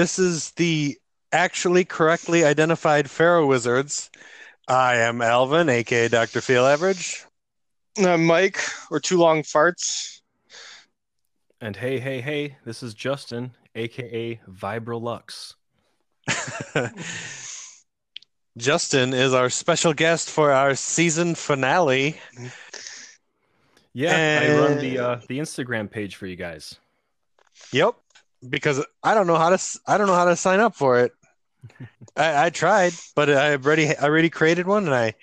Hello, this is the actually correctly identified Pharaoh Wizards. I am Alvin, aka Dr. Feel Average. Uh, Mike or Too Long Farts. And hey, hey, hey, this is Justin, aka Vibrolux. Justin is our special guest for our season finale. Yeah, I run the uh, the Instagram page for you guys. Yep, because I don't know how to I don't know how to sign up for it. I, I tried, but I already I already created one, and I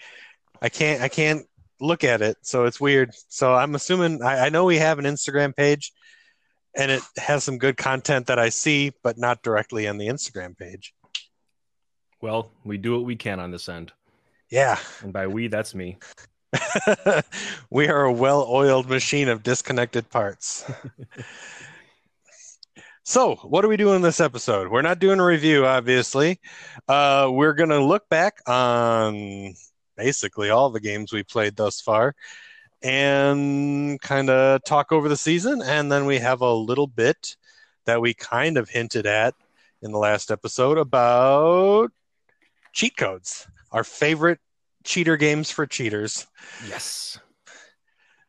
I can't I can't look at it, so it's weird. So I'm assuming I, I know we have an Instagram page, and it has some good content that I see, but not directly on the Instagram page. Well, we do what we can on this end. Yeah, And by we, that's me. we are a well-oiled machine of disconnected parts. so, what are we doing in this episode? We're not doing a review, obviously. Uh, we're going to look back on basically all the games we played thus far and kind of talk over the season. And then we have a little bit that we kind of hinted at in the last episode about cheat codes, our favorite cheater games for cheaters. Yes.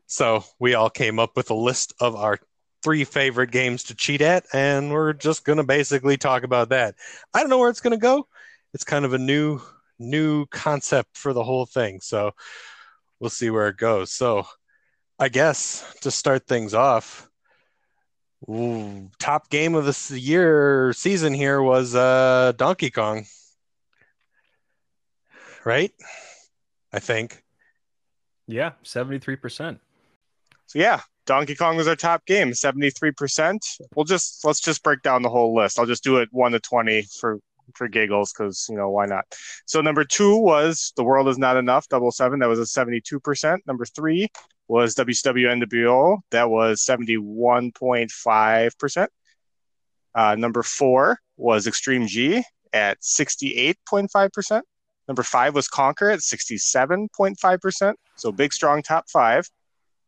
So we all came up with a list of our three favorite games to cheat at, and we're just gonna basically talk about that. I don't know where it's gonna go. It's kind of a new new concept for the whole thing. So we'll see where it goes. So I guess to start things off, ooh, top game of this year season here was uh, Donkey Kong, right? I think. Yeah, 73%. So yeah, Donkey Kong was our top game, seventy three percent. We'll just let's just break down the whole list. I'll just do it one to twenty for for giggles because you know why not. So number two was The World Is Not Enough, double seven. That was a seventy two percent. Number three was WWNWO That was seventy one point five percent. Uh, number four was Extreme G at sixty eight point five percent. Number five was Conker at 67.5%. So big, strong top five.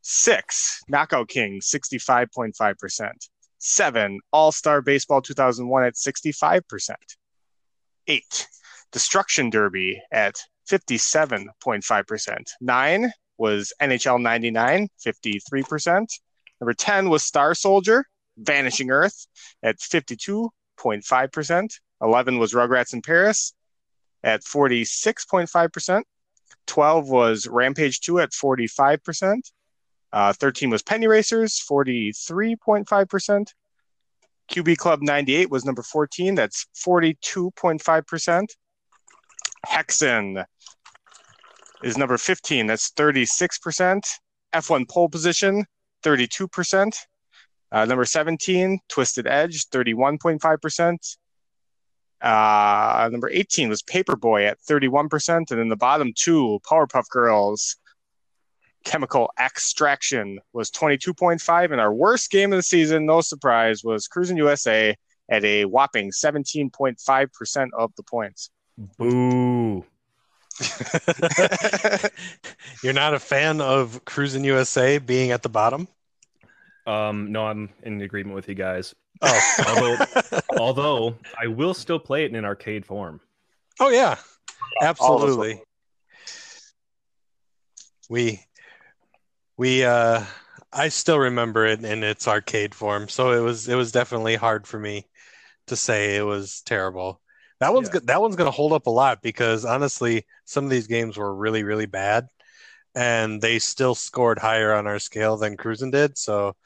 Six, Knockout King, 65.5%. Seven, All Star Baseball 2001 at 65%. Eight, Destruction Derby at 57.5%. Nine was NHL 99, 53%. Number 10 was Star Soldier, Vanishing Earth at 52.5%. 11 was Rugrats in Paris at 46.5%. 12 was Rampage 2 at 45%. Uh, 13 was Penny Racers, 43.5%. QB Club 98 was number 14. That's 42.5%. Hexen is number 15. That's 36%. F1 pole position, 32%. Uh, number 17, Twisted Edge, 31.5%. Uh, number 18 was Paperboy at 31%. And then the bottom two, Powerpuff Girls, Chemical Extraction was 22.5. And our worst game of the season, no surprise, was Cruis'n USA at a whopping 17.5% of the points. Boo. You're not a fan of Cruis'n USA being at the bottom? Um, no, I'm in agreement with you guys. Oh, Although, although I will still play it in an arcade form. oh yeah, absolutely. We we uh I still remember it in its arcade form, so it was it was definitely hard for me to say it was terrible. That one's Yeah. good. That one's going to hold up a lot because honestly, some of these games were really really bad, and they still scored higher on our scale than Cruisin' did. So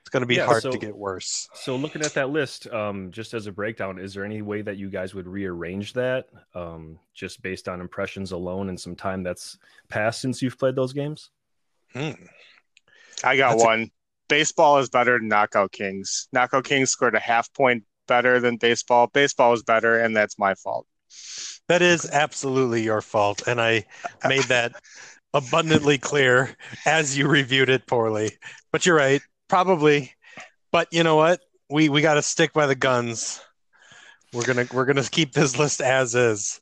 it's going to be Yeah, hard so- to get worse. So, looking at that list, um, just as a breakdown, is there any way that you guys would rearrange that, um, just based on impressions alone and some time that's passed since you've played those games? Hmm. I got That's a- one. Baseball is better than Knockout Kings. Knockout Kings scored a half point better than baseball. Baseball is better, and that's my fault. That is absolutely your fault, and I made that abundantly clear as you reviewed it poorly. But you're right, probably. But you know what? We we got to stick by the guns. We're gonna we're gonna keep this list as is.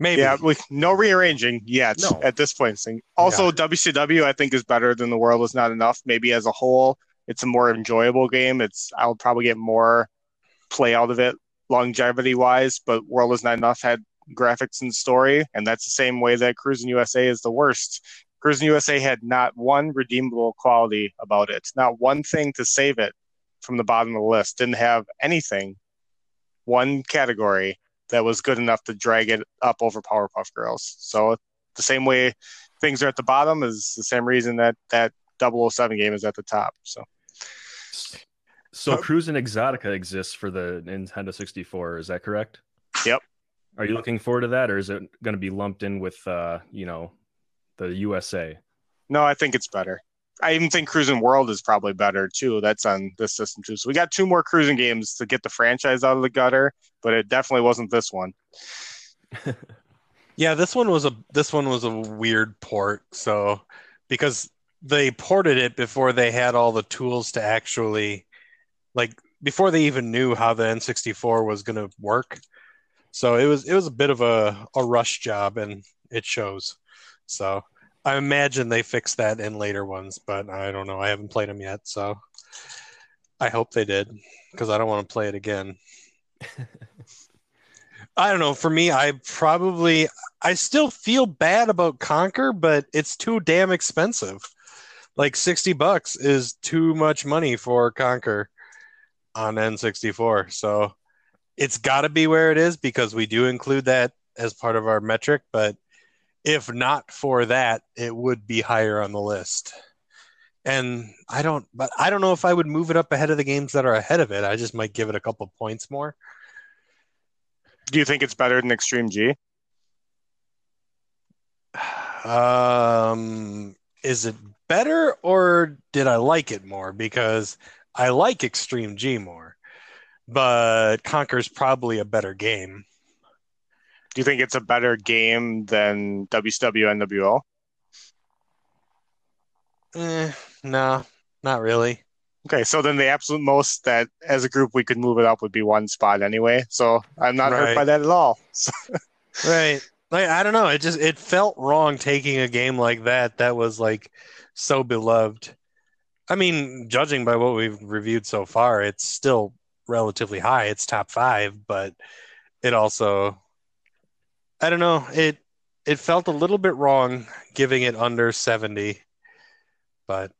Maybe. Yeah, we, no rearranging yet No. at this point. Also, WCW I think is better than the world is not enough. Maybe as a whole, It's a more enjoyable game. It's I'll probably get more play out of it longevity wise, but World is Not Enough had graphics and story, and that's the same way that Cruis'n USA is the worst. Cruis'n USA had not one redeemable quality about it, not one thing to save it from the bottom of the list. Didn't have anything, one category that was good enough to drag it up over Powerpuff Girls. So the same way things are at the bottom is the same reason that that 007 game is at the top. So. So Cruis'n Exotica exists for the Nintendo 64. Is that correct? Yep. Are you looking forward to that, or is it going to be lumped in with, uh, you know, the USA? No, I think it's better. I even think Cruis'n World is probably better too. That's on this system too. So we got two more cruising games to get the franchise out of the gutter, but it definitely wasn't this one. yeah, this one was a this one was a weird port. So because they ported it before they had all the tools to actually like before they even knew how the N64 was going to work. So it was it was a bit of a, a rush job and it shows. So I imagine they fixed that in later ones, but I don't know. I haven't played them yet, so I hope they did because I don't want to play it again. I don't know. For me, I probably I still feel bad about Conker, but it's too damn expensive. Like 60 bucks is too much money for Conker on N64. So it's got to be where it is because we do include that as part of our metric, but if not for that, it would be higher on the list. And I don't, but I don't know if I would move it up ahead of the games that are ahead of it. I just might give it a couple points more. Do you think it's better than Extreme G? Um, is it better or did I like it more? Because I like Extreme G more, but Conker's probably a better game. Do you think it's a better game than WCW NWO? Eh, no, not really. Okay, so then the absolute most that as a group we could move it up would be one spot anyway. So I'm not right. hurt by that at all. right. Like I don't know. It just it felt wrong taking a game like that that was like so beloved. I mean, judging by what we've reviewed so far, it's still relatively high. It's top five, but it also I don't know. It it felt a little bit wrong giving it under 70. But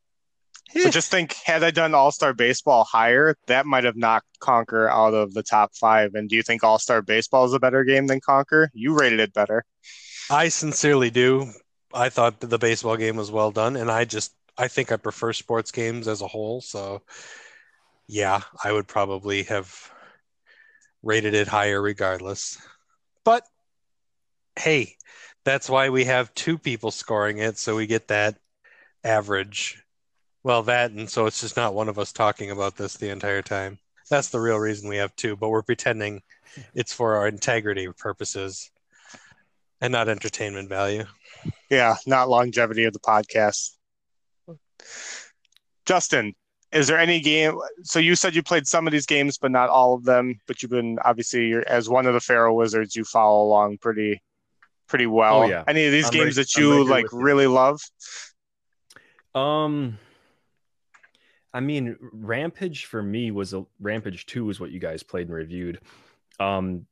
but just think, had I done All Star Baseball higher, that might have knocked Conker out of the top five. And do you think All Star Baseball is a better game than Conker? You rated it better. I sincerely do. I thought the baseball game was well done, and I just I think I prefer sports games as a whole. So, yeah, I would probably have rated it higher regardless. But hey, that's why we have two people scoring it, so we get that average. Well, that, and so it's just not one of us talking about this the entire time. That's the real reason we have two, but we're pretending it's for our integrity purposes and not entertainment value. Yeah, not longevity of the podcast. Justin, is there any game? So you said you played some of these games, but not all of them. But you've been obviously, as one of the Pharaoh Wizards, you follow along pretty pretty well. Oh, yeah. Any of these I'm games right, that you right like really you. love? Um, I mean, Rampage for me was a Rampage Two is what you guys played and reviewed. Um,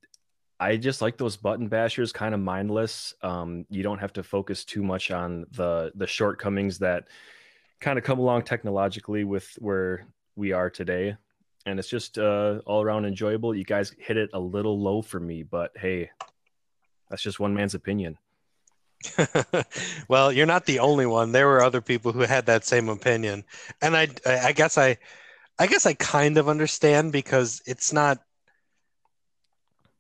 I just like those button bashers, kind of mindless. Um, you don't have to focus too much on the the shortcomings that kind of come along technologically with where we are today. And it's just uh, all around enjoyable. You guys hit it a little low for me, but hey, that's just one man's opinion. well, you're not the only one. There were other people who had that same opinion, and I, I guess I, I guess I kind of understand because it's not,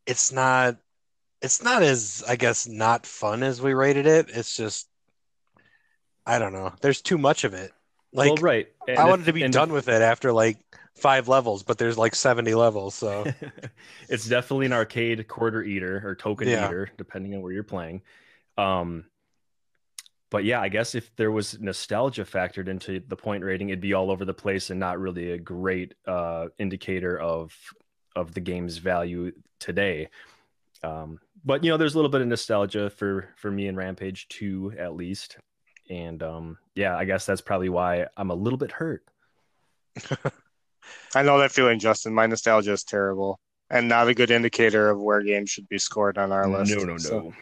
it's not, it's not as I guess not fun as we rated it. It's just, I don't know. There's too much of it. Like, well, right. And I wanted to be done with it after like five levels, but there's like 70 levels. So it's definitely an arcade quarter eater or token yeah. eater, depending on where you're playing. Um, but yeah, I guess if there was nostalgia factored into the point rating, it'd be all over the place and not really a great uh, indicator of of the game's value today. Um, but you know, there's a little bit of nostalgia for for me and Rampage 2 at least, and um, yeah, I guess that's probably why I'm a little bit hurt I know that feeling, Justin. My nostalgia is terrible and not a good indicator of where games should be scored on our list. No, no, no. So,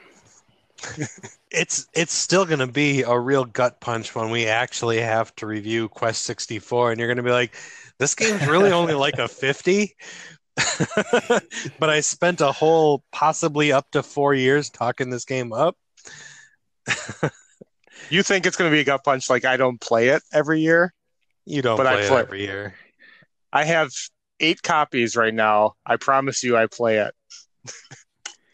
It's it's still gonna be a real gut punch when we actually have to review Quest 64, and you're gonna be like, this game's really only like a 50. but I spent a whole possibly up to four years talking this game up. you think it's going to be a gut punch like I don't play it every year? You don't But I play it play- every year. I have eight copies right now. I promise you I play it.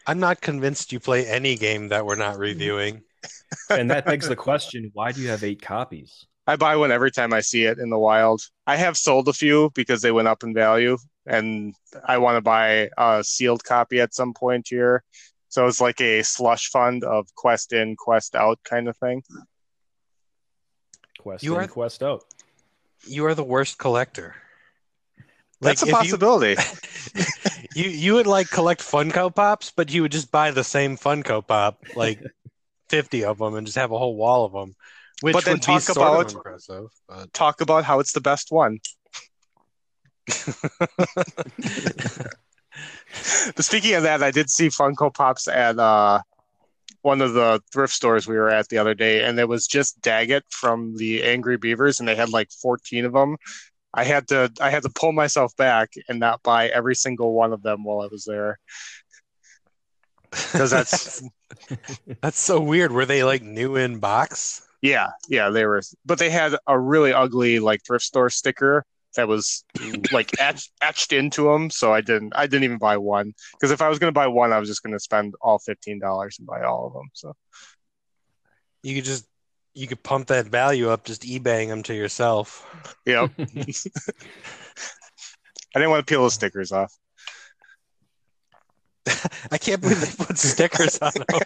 I'm not convinced you play any game that we're not reviewing. and that begs the question: Why do you have eight copies? I buy one every time I see it in the wild. I have sold a few because they went up in value, and I want to buy a sealed copy at some point here. So it's like a slush fund of quest in, quest out kind of thing. Quest You in, are- quest out. You are the worst collector. That's Like, a if you- possibility. You you would like collect Funko Pops, but you would just buy the same Funko Pop, like fifty of them, and just have a whole wall of them. Which But then talk about- impressive. But Talk about how it's the best one. But speaking of that, I did see Funko Pops at uh, one of the thrift stores we were at the other day, and it was just Daggett from the Angry Beavers, and they had like 14 of them. I had to I had to pull myself back and not buy every single one of them while I was there because that's that's so weird. Were they like new in box? yeah yeah they were but they had a really ugly like thrift store sticker that was like etched, etched into them so i didn't i didn't even buy one because if i was going to buy one i was just going to spend all $15 and buy all of them so You could just you could pump that value up, just eBaying them to yourself. Yep. i didn't want to peel the stickers off I can't believe they put stickers on them.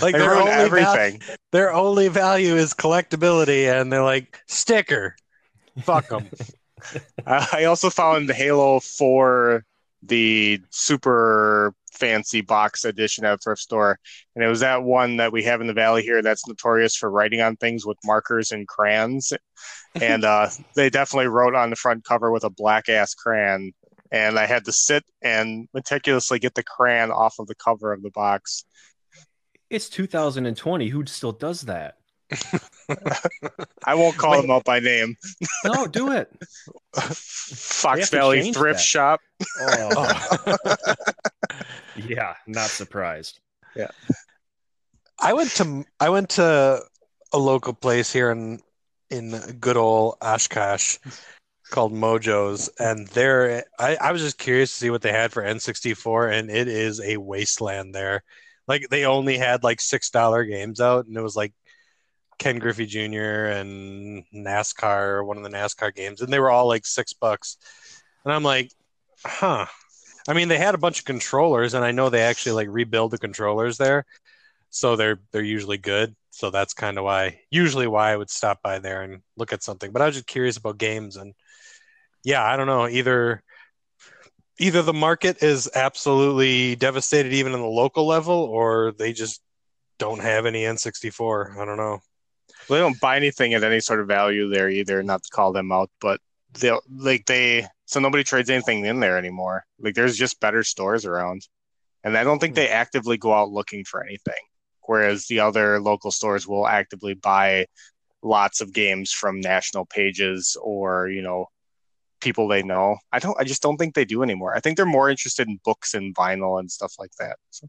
like they their ruined only, val- everything their only value is collectability, and they're like sticker. Fuck them. I also found Halo 4, the super fancy box edition at a thrift store. And it was that one that we have in the Valley here that's notorious for writing on things with markers and crayons. And uh, they definitely wrote on the front cover with a black ass crayon. And I had to sit and meticulously get the crayon off of the cover of the box. It's 2020. Who still does that? I won't call Wait. them out by name. No, do it. Fox Valley Thrift that. Shop. Oh, yeah, not surprised. Yeah. I went to I went to a local place here in in good old Oshkosh called Mojo's, and there I, I was just curious to see what they had for N64, and it is a wasteland there. Like they only had like six dollar games out, and it was like Ken Griffey Jr. and NASCAR, one of the NASCAR games, and they were all like six bucks. And I'm like, huh. I mean, they had a bunch of controllers, and I know they actually like rebuild the controllers there so they're they're usually good. So that's kind of why usually why I would stop by there and look at something. But I was just curious about games and yeah, I don't know either either the market is absolutely devastated even on the local level or they just don't have any N64. I don't know. They don't buy anything at any sort of value there either. Not to call them out, but they like they so nobody trades anything in there anymore. Like there's just better stores around, and I don't think they actively go out looking for anything. Whereas the other local stores will actively buy lots of games from national pages or you know people they know. I don't. I just don't think they do anymore. I think they're more interested in books and vinyl and stuff like that. So,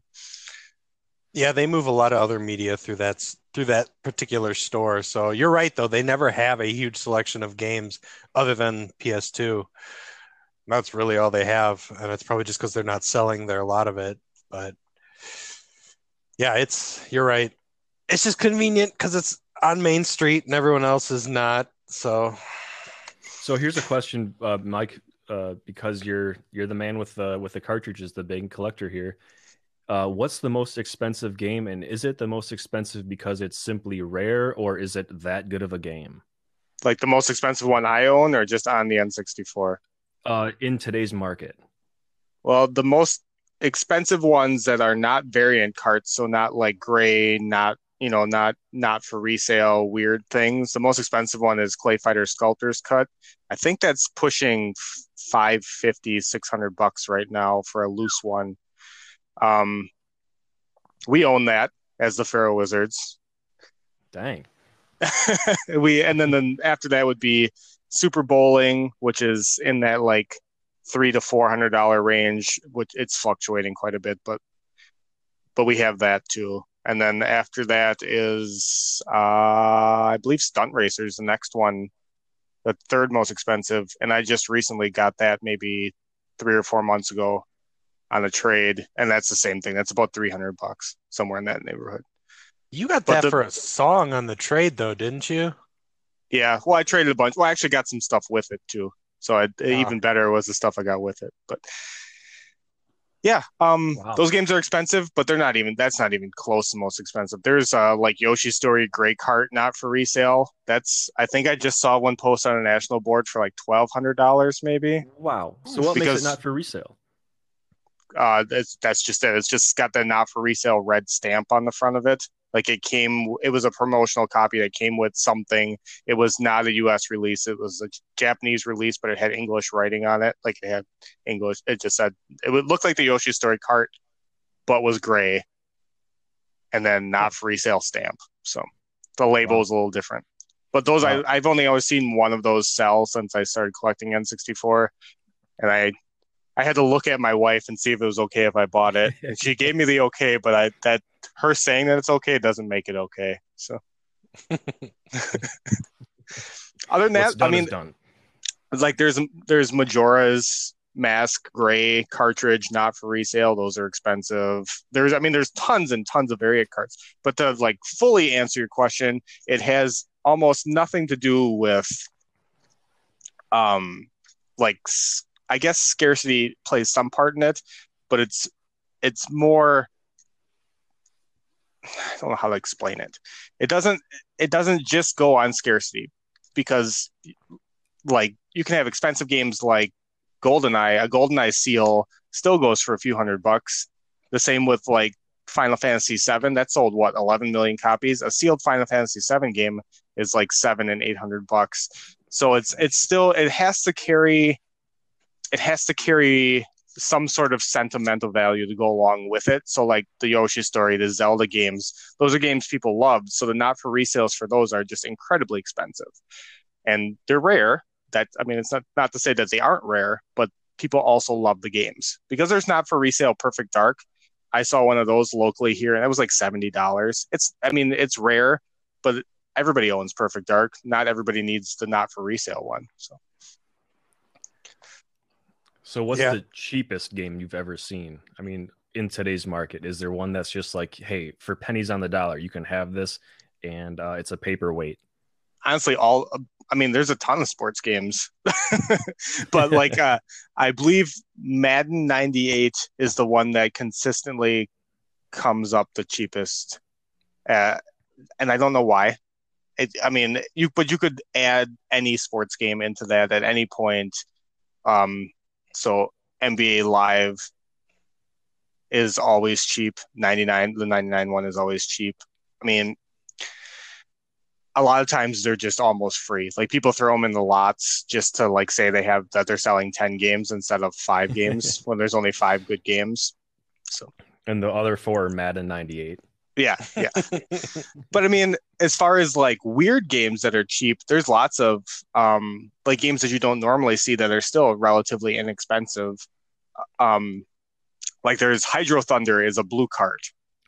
Yeah, they move a lot of other media through that through that particular store. So you're right though, they never have a huge selection of games other than PS2. That's really all they have, and it's probably just because they're not selling there a lot of it. But yeah, it's you're right. It's just convenient because it's on Main Street and everyone else is not. So So here's a question, uh, Mike, uh, because you're you're the man with the with the cartridges, the big collector here. Uh, what's the most expensive game, and is it the most expensive because it's simply rare, or is it that good of a game? like the most expensive one I own, or just on the N64. Uh, in today's market, Well, the most expensive ones that are not variant carts, so not like gray, not you know, not not for resale weird things. The most expensive one is Clay Fighter Sculptor's Cut. I think that's pushing 550, 600 bucks right now for a loose one. Um, we own that as the Pharaoh Wizards. Dang. we and then then after that would be Super Bowling, which is in that like three to four hundred dollar range, which it's fluctuating quite a bit, but but we have that too. And then after that is uh I believe Stunt Racers, the next one, the third most expensive. And I just recently got that maybe three or four months ago on a trade, and that's the same thing. That's about three hundred bucks, somewhere in that neighborhood. You got But that the- for a song on the trade, though, didn't you? Yeah, well, I traded a bunch. Well, I actually got some stuff with it too. So I, Ah. even better was the stuff I got with it. But yeah, um, Wow. those games are expensive, but they're not even. That's not even close to most expensive. There's uh like Yoshi Story Gray Cart not for resale. That's I think I just saw one post on a national board for like twelve hundred dollars maybe. Wow. So what Because- makes it not for resale? Uh, that's that's just it. It's just got the not for resale red stamp on the front of it. Like it came, it was a promotional copy that came with something. It was not a U.S. release. It was a Japanese release, but it had English writing on it. Like it had English. It just said it would look like the Yoshi Story cart, but was gray, and then not for resale stamp. So the label Wow. is a little different. But those Wow. I, I've only always seen one of those sell since I started collecting N64, and I I had to look at my wife and see if it was okay if I bought it. And she gave me the okay, but I that her saying that it's okay doesn't make it okay. So other than that, I mean, done. like there's there's Majora's Mask Gray cartridge not for resale. Those are expensive. There's I mean there's tons and tons of variant cards. But to like fully answer your question, it has almost nothing to do with um like I guess scarcity plays some part in it, but it's it's more I don't know how to explain it. It doesn't it doesn't just go on scarcity because like you can have expensive games like GoldenEye. A GoldenEye seal still goes for a few hundred bucks. The same with like Final Fantasy VII. That sold what 11 million copies. A sealed Final Fantasy VII game is like seven and eight hundred bucks. So it's it's still it has to carry it has to carry some sort of sentimental value to go along with it. So like the Yoshi story, the Zelda games, those are games people loved. So the not for resales for those are just incredibly expensive. And they're rare. That I mean it's not not to say that they aren't rare, but people also love the games. Because there's not for resale Perfect Dark. I saw one of those locally here and it was like seventy dollars. It's I mean it's rare, but everybody owns Perfect Dark. Not everybody needs the not for resale one. So So what's Yeah. the cheapest game you've ever seen? I mean, in today's market, is there one that's just like, hey, for pennies on the dollar, you can have this, and uh, it's a paperweight? honestly all i mean there's a ton of sports games but like uh i believe madden 98 is the one that consistently comes up the cheapest uh, and i don't know why it, i mean you but you could add any sports game into that at any point um so nba live is always cheap 99 the 99 one is always cheap i mean a lot of times they're just almost free. Like people throw them in the lots just to like say they have that they're selling 10 games instead of five games when there's only five good games. So And the other four are Madden 98. Yeah, yeah. but I mean, as far as like weird games that are cheap, there's lots of um like games that you don't normally see that are still relatively inexpensive. Um like there's Hydro Thunder is a blue card.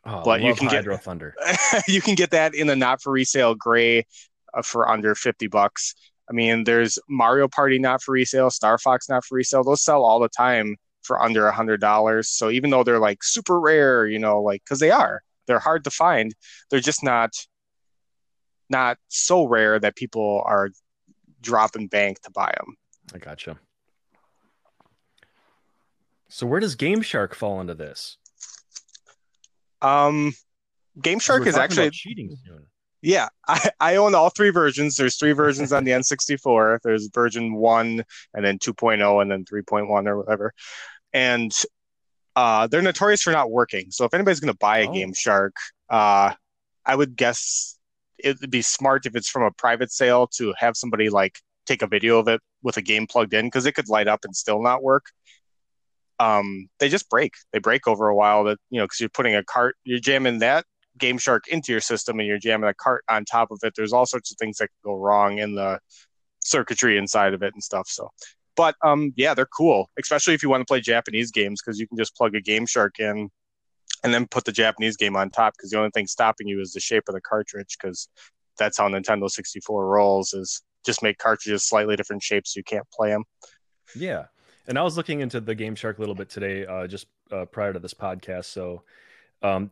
Oh, But you can get- Hydro Thunder. you can get that in the not for resale gray uh, for under 50 bucks. I mean, there's Mario Party not for resale, Star Fox not for resale. Those sell all the time for under a hundred dollars. So even though they're like super rare, you know, like because they are, they're hard to find. They're just not not so rare that people are dropping bank to buy them. I gotcha. So where does Game Shark fall into this? Um, Game Shark is actually cheating soon. Yeah, I, I own all three versions. There's three versions on the N64. There's version 1 and then 2.0 and then 3.1 or whatever. And uh, they're notorious for not working. So if anybody's going to buy a Oh. Game Shark, uh, I would guess it'd be smart if it's from a private sale to have somebody like take a video of it with a game plugged in because it could light up and still not work. Um, they just break. They break over a while. That you know because you're putting a cart, you're jamming that Game Shark into your system, and you're jamming a cart on top of it. There's all sorts of things that could go wrong in the circuitry inside of it and stuff. So, but um, yeah, they're cool, especially if you want to play Japanese games because you can just plug a Game Shark in and then put the Japanese game on top because the only thing stopping you is the shape of the cartridge because that's how Nintendo 64 rolls is just make cartridges slightly different shapes so you can't play them. Yeah. And I was looking into the Game Shark a little bit today, uh, just uh, prior to this podcast. So um,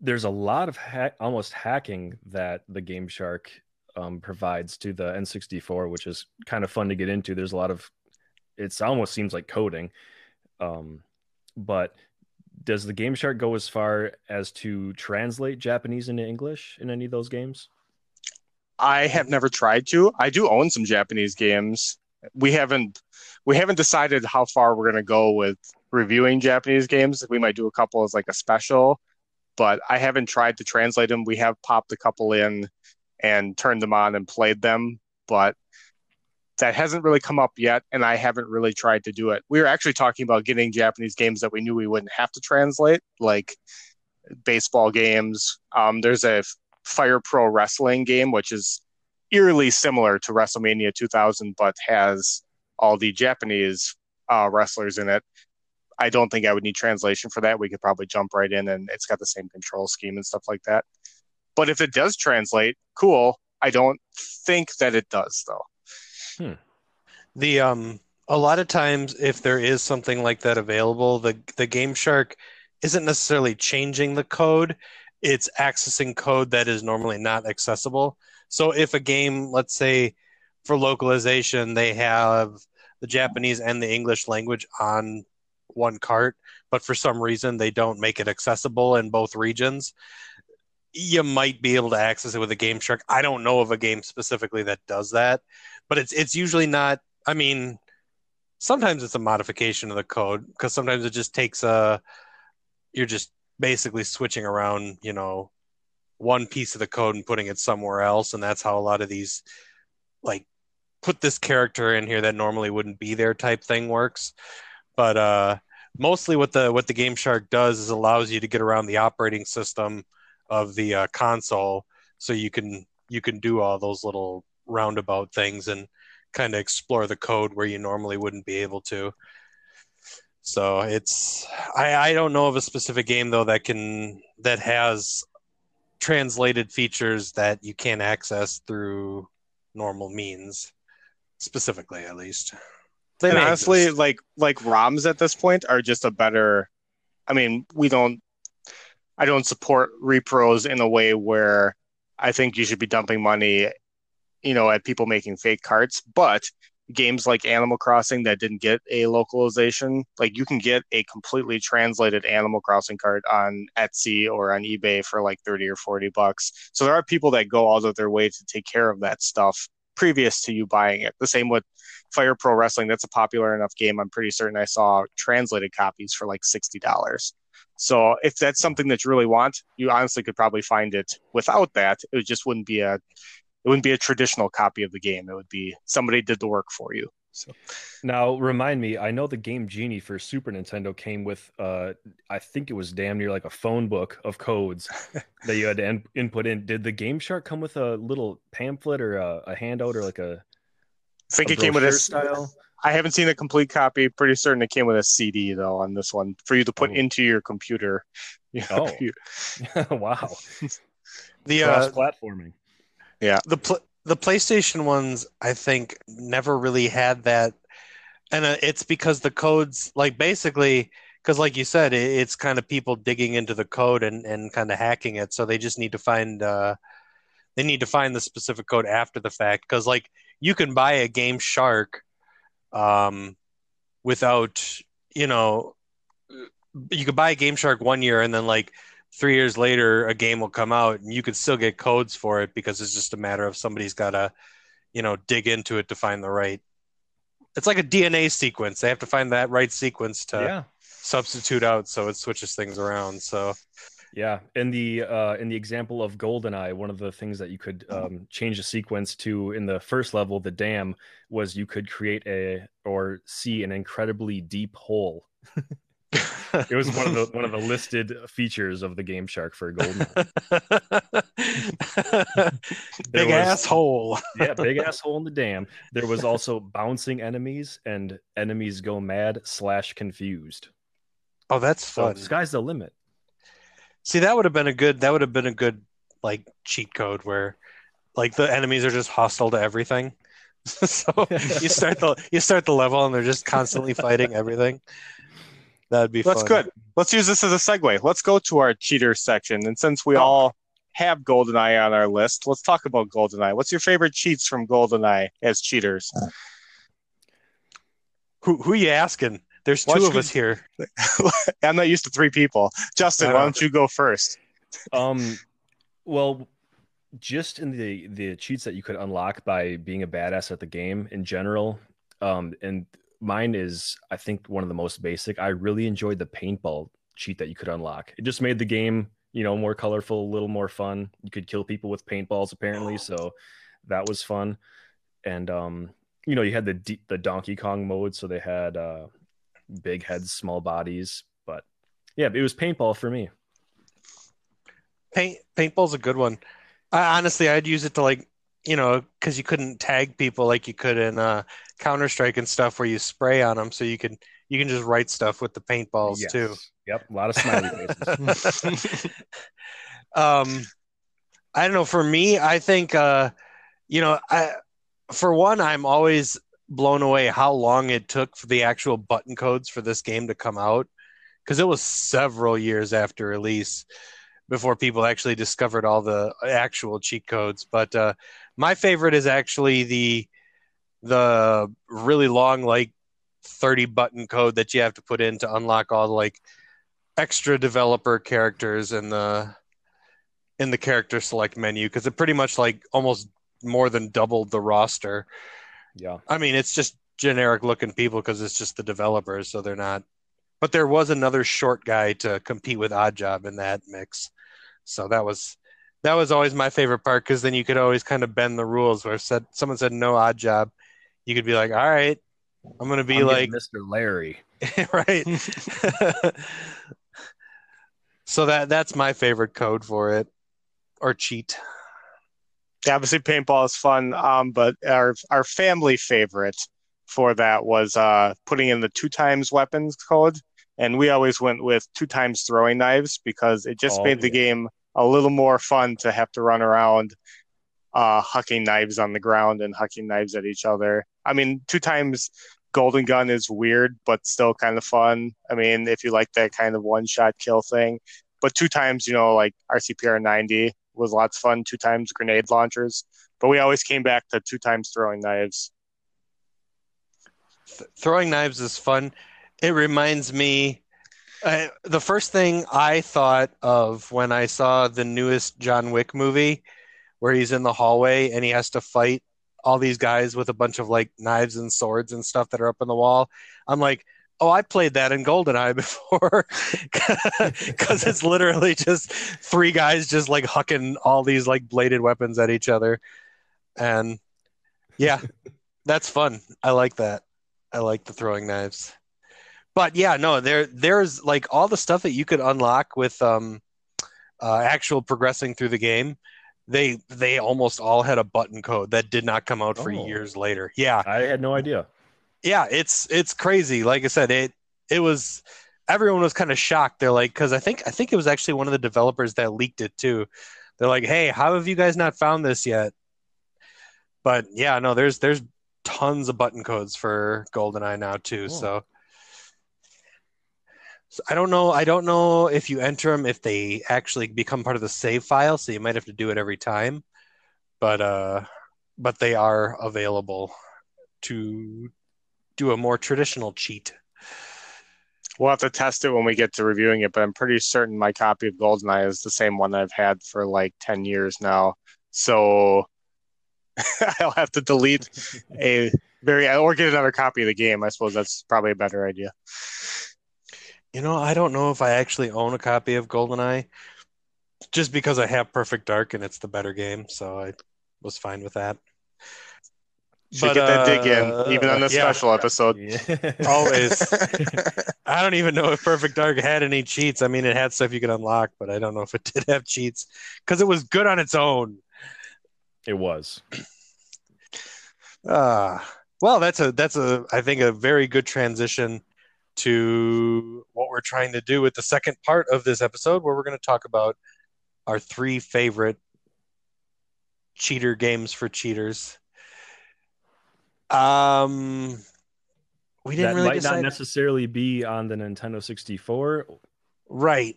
there's a lot of ha- almost hacking that the Game Shark um, provides to the N64, which is kind of fun to get into. There's a lot of, it almost seems like coding. Um, but does the Game Shark go as far as to translate Japanese into English in any of those games? I have never tried to. I do own some Japanese games. We haven't we haven't decided how far we're going to go with reviewing Japanese games. We might do a couple as like a special, but I haven't tried to translate them. We have popped a couple in and turned them on and played them, but that hasn't really come up yet, and I haven't really tried to do it. We were actually talking about getting Japanese games that we knew we wouldn't have to translate, like baseball games. Um, there's a Fire Pro Wrestling game, which is eerily similar to WrestleMania 2000, but has all the Japanese uh, wrestlers in it. I don't think I would need translation for that. We could probably jump right in, and it's got the same control scheme and stuff like that. But if it does translate, cool. I don't think that it does, though. Hmm. The um, a lot of times, if there is something like that available, the the Game Shark isn't necessarily changing the code it's accessing code that is normally not accessible. So if a game, let's say for localization, they have the Japanese and the English language on one cart, but for some reason they don't make it accessible in both regions, you might be able to access it with a Game Shark. I don't know of a game specifically that does that, but it's it's usually not. I mean, sometimes it's a modification of the code because sometimes it just takes a. You're just basically switching around, you know, one piece of the code and putting it somewhere else. And that's how a lot of these, like, put this character in here that normally wouldn't be there type thing works. But uh, mostly what the what the Game Shark does is allows you to get around the operating system of the uh, console, so you can you can do all those little roundabout things and kind of explore the code where you normally wouldn't be able to. So it's I, I don't know of a specific game though that can that has translated features that you can't access through normal means, specifically at least. They and honestly, exist. like like ROMs at this point are just a better. I mean, we don't. I don't support repros in a way where I think you should be dumping money, you know, at people making fake carts. But games like Animal Crossing that didn't get a localization, like you can get a completely translated Animal Crossing card on Etsy or on eBay for like 30 or 40 bucks. So there are people that go out of their way to take care of that stuff previous to you buying it. The same with Fire Pro Wrestling. That's a popular enough game. I'm pretty certain I saw translated copies for like $60. So if that's something that you really want, you honestly could probably find it without that. It just wouldn't be a it wouldn't be a traditional copy of the game. It would be somebody did the work for you. So now remind me, I know the game Genie for Super Nintendo came with uh I think it was damn near like a phone book of codes that you had to in- input in. Did the Game Shark come with a little pamphlet or a, a handout or like a I think a it came with a style? I haven't seen a complete copy. Pretty certain it came with a CD though on this one for you to put oh. into your computer. oh, wow! the uh, platforming. Yeah. The pl- the PlayStation ones, I think, never really had that, and uh, it's because the codes, like basically, because like you said, it, it's kind of people digging into the code and and kind of hacking it. So they just need to find uh, they need to find the specific code after the fact. Because like you can buy a Game Shark, um, without you know, you could buy a Game Shark one year and then like three years later a game will come out and you could still get codes for it because it's just a matter of somebody's got to you know dig into it to find the right it's like a dna sequence they have to find that right sequence to yeah. substitute out so it switches things around so Yeah, in the uh, in the example of Goldeneye, one of the things that you could um, change the sequence to in the first level, the dam, was you could create a or see an incredibly deep hole. it was one of the one of the listed features of the Game Shark for Goldeneye. big was- asshole. yeah, big asshole in the dam. There was also bouncing enemies and enemies go mad slash confused. Oh, that's So fun. sky's the limit. See, that would have been a good. That would have been a good like cheat code where, like, the enemies are just hostile to everything. so you start the you start the level and they're just constantly fighting everything. That'd be That's fun. good. Let's use this as a segue. Let's go to our cheater section. And since we Oh. all have GoldenEye on our list, let's talk about GoldenEye. What's your favorite cheats from GoldenEye as cheaters? Who who you asking? There's two of you- us here. I'm not used to three people. Justin, I why don't you go first? Um, well, just in the the cheats that you could unlock by being a badass at the game in general. Um, and mine is I think one of the most basic. I really enjoyed the paintball cheat that you could unlock. It just made the game you know more colorful, a little more fun. You could kill people with paintballs apparently, so that was fun. And um, you know, you had the D- the Donkey Kong mode, so they had uh, big heads, small bodies, but yeah, it was paintball for me. Paint paintball's a good one. I, honestly, I'd use it to like you know because you couldn't tag people like you could in uh, Counter Strike and stuff where you spray on them, so you can you can just write stuff with the paintballs Yes. too. Yep, a lot of smiley faces. um i don't know for me i think uh you know i for one i'm always blown away how long it took for the actual button codes for this game to come out because it was several years after release before people actually discovered all the actual cheat codes but uh my favorite is actually the the really long like 30 button code that you have to put in to unlock all the like extra developer characters in the in the character select menu because it pretty much like almost more than doubled the roster. yeah. I mean, it's just generic looking people because it's just the developers, so they're not. But there was another short guy to compete with Oddjob in that mix, so that was that was always my favorite part because then you could always kind of bend the rules. Where said someone said no Oddjob, you could be like, all right, I'm gonna be I'm like Mr. Larry. right. so that that's my favorite code for it, or cheat. Yeah, obviously paintball is fun, um, but our our family favorite for that was uh, putting in the two times weapons code, and we always went with two times throwing knives because it just Oh, made the game a little more fun to have to run around uh, hucking knives on the ground and hucking knives at each other. I mean, two times golden gun is weird, but still kind of fun. I mean, if you like that kind of one shot kill thing, but two times, you know, like RCPR 90 was lots of fun. Two times grenade launchers, but we always came back to two times throwing knives. Th- throwing knives is fun. It reminds me. Uh, the first thing I thought of when I saw the newest John Wick movie, where he's in the hallway and he has to fight all these guys with a bunch of like knives and swords and stuff that are up on the wall. I'm like, oh, I played that in GoldenEye before, because it's literally just three guys just like hucking all these like bladed weapons at each other, and yeah, that's fun. I like that. I like the throwing knives. But yeah, no, there there's like all the stuff that you could unlock with um uh, actual progressing through the game. They they almost all had a button code that did not come out for Oh. years later. Yeah, I had no idea. yeah, it's it's crazy. Like I said, it it was everyone was kind of shocked. They're like, because I think I think it was actually one of the developers that leaked it too. They're like, hey, how have you guys not found this yet? But yeah, no, there's there's tons of button codes for GoldenEye now too. Cool. So. So I don't know. I don't know if you enter them if they actually become part of the save file. So you might have to do it every time, but uh, but they are available to do a more traditional cheat. We'll have to test it when we get to reviewing it, but I'm pretty certain my copy of GoldenEye is the same one I've had for like 10 years now. So I'll have to delete a very, or get another copy of the game. I suppose that's probably a better idea. You know, I don't know if I actually own a copy of GoldenEye, just because I have Perfect Dark and it's the better game, so I was fine with that. Should But, get that dig uh, in, even on this yeah. special episode. Yeah. Always. I don't even know if Perfect Dark had any cheats. I mean, it had stuff you could unlock, but I don't know if it did have cheats because it was good on its own. it was. Ah, well, that's a that's a I think a very good transition to what we're trying to do with the second part of this episode, where we're going to talk about our three favorite cheater games for cheaters. Um, we didn't that really might decide, not necessarily be on the Nintendo 64. right?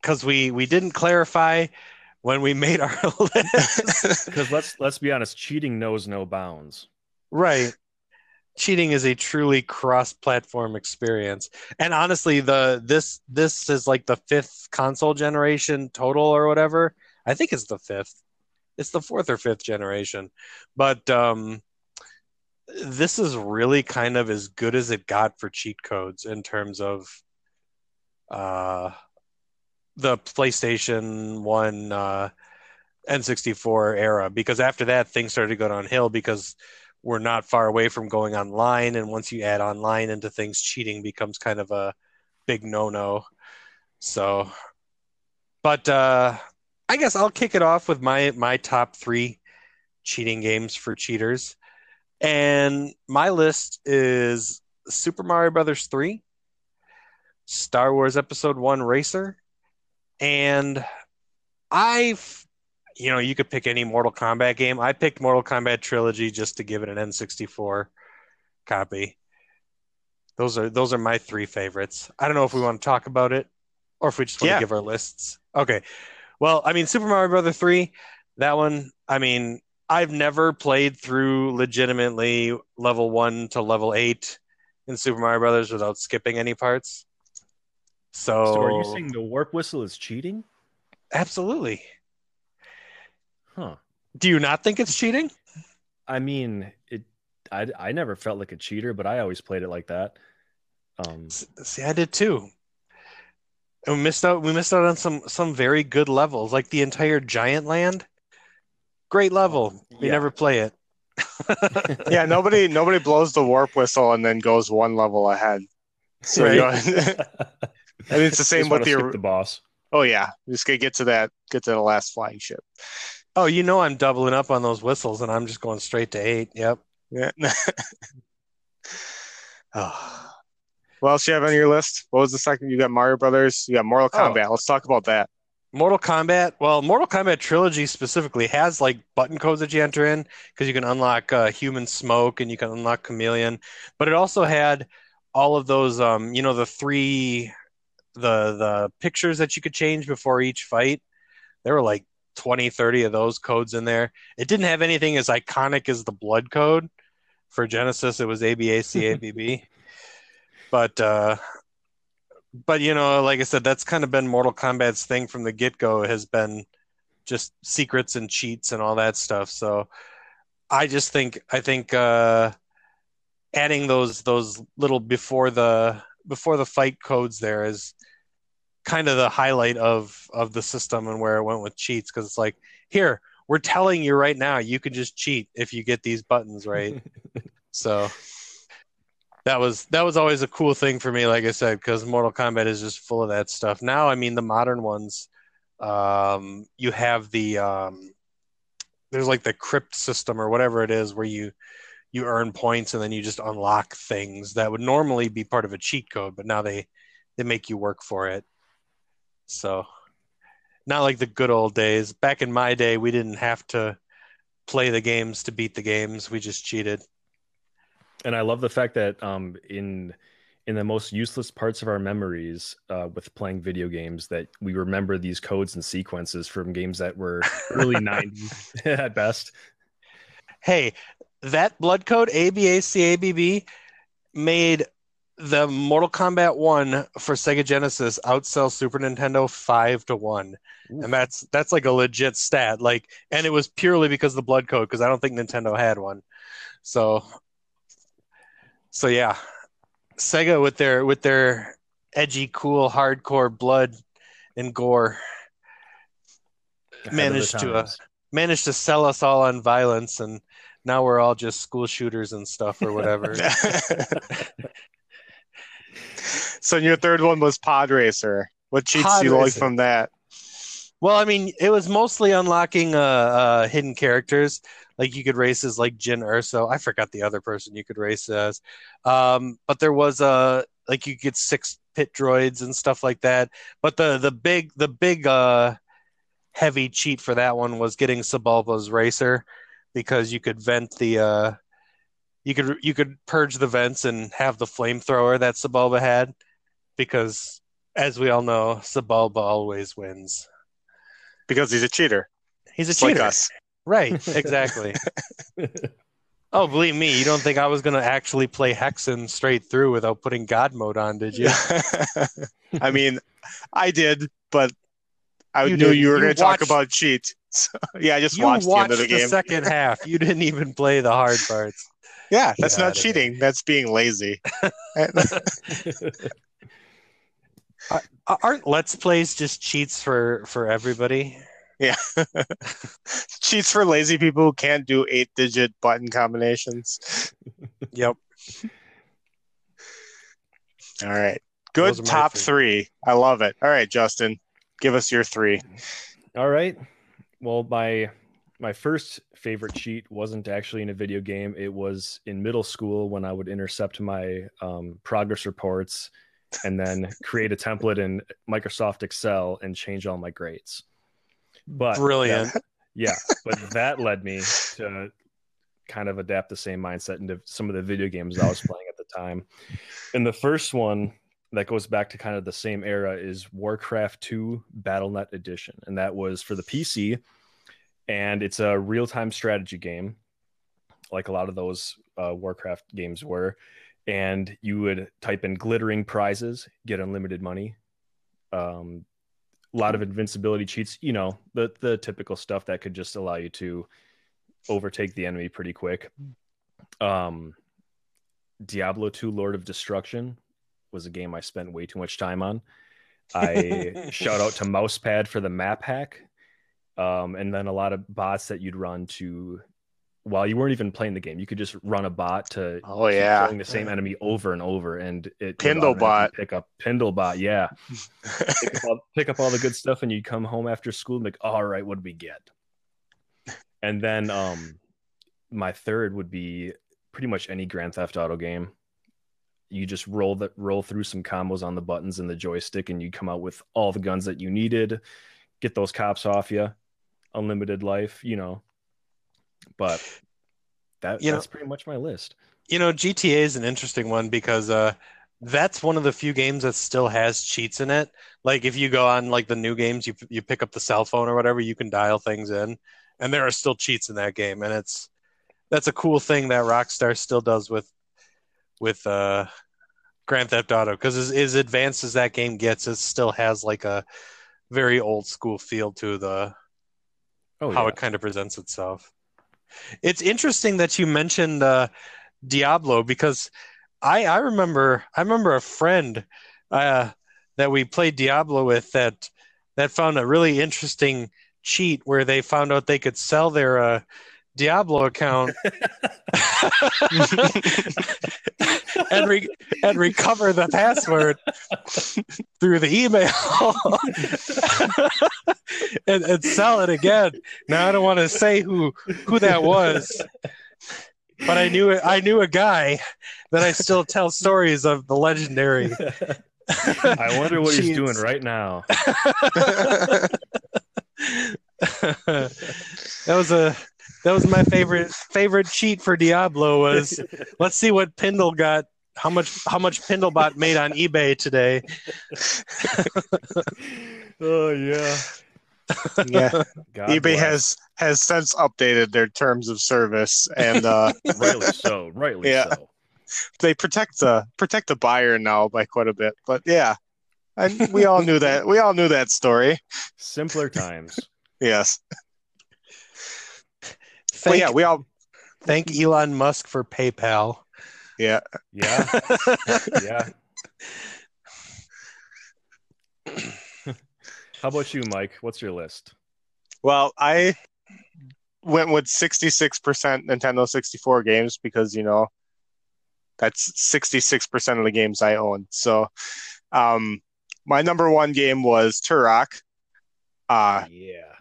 Because we we didn't clarify when we made our list. Because let's let's be honest, cheating knows no bounds. Right. Cheating is a truly cross-platform experience. And honestly, the this this is like the fifth console generation total or whatever. I think it's the fifth. It's the fourth or fifth generation. But um this is really kind of as good as it got for cheat codes in terms of uh the PlayStation 1 uh N64 era because after that things started to go downhill because we're not far away from going online and once you add online into things cheating becomes kind of a big no-no. So but uh i guess i'll kick it off with my my top three cheating games for cheaters. And my list is super mario brothers 3 star wars episode 1 racer and i you know, you could pick any Mortal Kombat game. I picked Mortal Kombat Trilogy just to give it an N64 copy. Those are those are my three favorites. I don't know if we want to talk about it or if we just want Yeah. to give our lists. Okay. Well, I mean, Super Mario Brother 3, that one, I mean, I've never played through legitimately level 1 to level 8 in Super Mario Brothers without skipping any parts. So, So are you saying the warp whistle is cheating? absolutely. Huh. Do you not think it's cheating? I mean, it. I I never felt like a cheater, but I always played it like that. Um, See, I did too. And we missed out. We missed out on some some very good levels, like the entire Giant Land. Great level. We Yeah. never play it. yeah, nobody nobody blows the warp whistle and then goes one level ahead. So you know, I mean, it's the same Just with the. the boss. Oh yeah, just gotta get to that. Get to the last flying ship. Oh, you know I'm doubling up on those whistles, and I'm just going straight to eight. Yep. Yeah. oh. What else you have on your list? What was the second? You got Mario Brothers. You got Mortal Oh. Kombat. Let's talk about that. Mortal Kombat. Well, Mortal Kombat Trilogy specifically has like button codes that you enter in because you can unlock uh, Human Smoke and you can unlock Chameleon, but it also had all of those. Um, you know, the three, the the pictures that you could change before each fight. There were like 20, 30 of those codes in there. It didn't have anything as iconic as the blood code for Genesis. It was ABACABB, but uh, but you know, like I said, that's kind of been Mortal Kombat's thing from the get go. Has been just secrets and cheats and all that stuff. So I just think I think uh, adding those those little before the before the fight codes there is kind of the highlight of of the system and where it went with cheats because it's like here we're telling you right now you can just cheat if you get these buttons right? So that was that was always a cool thing for me like i said because mortal kombat is just full of that stuff. Now i mean the modern ones um you have the um there's like the crypt system or whatever it is where you you earn points and then you just unlock things that would normally be part of a cheat code but now they they make you work for it so not like the good old days. Back in my day we didn't have to play the games to beat the games. We just cheated. And I love the fact that um, in in the most useless parts of our memories uh, with playing video games, that we remember these codes and sequences from games that were early '90s at best. hey, that blood code ABACABB made the Mortal Kombat 1 for Sega Genesis outsells Super Nintendo 5 to 1. And that's that's like a legit stat. Like and it was purely because of the blood code because I don't think Nintendo had one. So so yeah. Sega with their with their edgy cool hardcore blood and gore. Ahead Managed to, uh, managed to sell us all on violence, and now we're all just school shooters and stuff or whatever. so your third one was Pod Racer. What cheats Pod do you like from that? Well, I mean, it was mostly unlocking uh, uh, hidden characters. Like you could race as like Jinn Reeso. I forgot the other person you could race as. Um, but there was uh, like you get six pit droids and stuff like that. But the the big the big uh, heavy cheat for that one was getting Sebulba's racer because you could vent the uh, you could you could purge the vents and have the flamethrower that Sebulba had because as we all know, Sebulba always wins. Because he's a cheater. He's a like cheater. us. Right, exactly. oh, believe me, you don't think I was going to actually play Hexen straight through without putting God mode on, did you? I mean, I did, but I You knew did. you were You going to talk about cheat. So, yeah, I just You watched, watched the end of the game. second half. You didn't even play the hard parts. Yeah, that's not outta here. cheating. That's being lazy. Uh, uh, Aren't Let's Plays just cheats for for everybody? Yeah, cheats for lazy people who can't do eight digit button combinations. Yep. All right. Good Those are my top three. three. I love it. All right, Justin, give us your three. All right. Well, my my first favorite cheat wasn't actually in a video game. It was in middle school when I would intercept my um, progress reports and then create a template in Microsoft Excel and change all my grades. But Brilliant. yeah, but that led me to kind of adapt the same mindset into some of the video games I was playing at the time. And the first one that goes back to kind of the same era is Warcraft 2 Battle.net Edition. And that was for the PC. And it's a real time strategy game, like a lot of those uh, Warcraft games were. And you would type in glittering prizes, get unlimited money. Um, a lot of invincibility cheats, you know, the the typical stuff that could just allow you to overtake the enemy pretty quick. Um Diablo 2 Lord of Destruction was a game I spent way too much time on. I shout out to Mousepad for the map hack. Um, and then a lot of bots that you'd run to while you weren't even playing the game, you could just run a bot to Oh, yeah. killing the same enemy over and over, and it would Pindlebot. automatically pick up Pindlebot, yeah. Pick up, all, pick up all the good stuff and you come home after school and like all right what did we get? And then um my third would be pretty much any grand theft auto game. You just roll that roll through some combos on the buttons and the joystick and you come out with all the guns that you needed get those cops off you unlimited life you know but that, You know- that's pretty much my list You know, GTA is an interesting one because uh, that's one of the few games that still has cheats in it. Like if you go on like the new games, you you pick up the cell phone or whatever, you can dial things in, and there are still cheats in that game, and it's that's a cool thing that Rockstar still does with with uh, Grand Theft Auto because as, as advanced as that game gets, it still has like a very old school feel to the oh how yeah. it kind of presents itself. It's interesting that you mentioned uh, Diablo because I I remember I remember a friend uh, that we played Diablo with that that found a really interesting cheat where they found out they could sell their uh, Diablo account and re- and recover the password through the email and, and sell it again. Now I don't want to say who who that was, but I knew I knew a guy that I still tell stories of the legendary. i wonder what he's doing right now that was a that was my favorite favorite cheat for Diablo was let's see what Pindle got how much how much Pindlebot made on eBay today. oh yeah. yeah. God eBay bless. has has since updated their terms of service and uh, rightly so, rightly Yeah. so. they protect the protect the buyer now by quite a bit. But yeah. And we all knew that. We all knew that story. Simpler times. Yes. But Thank, yeah, we all thank Elon Musk for PayPal. yeah. Yeah, yeah. How about you, Mike? What's your list? Well, I went with 66% Nintendo 64 games because, you know, that's 66% of the games I own. So, um, my number one game was Turok. Uh, yeah.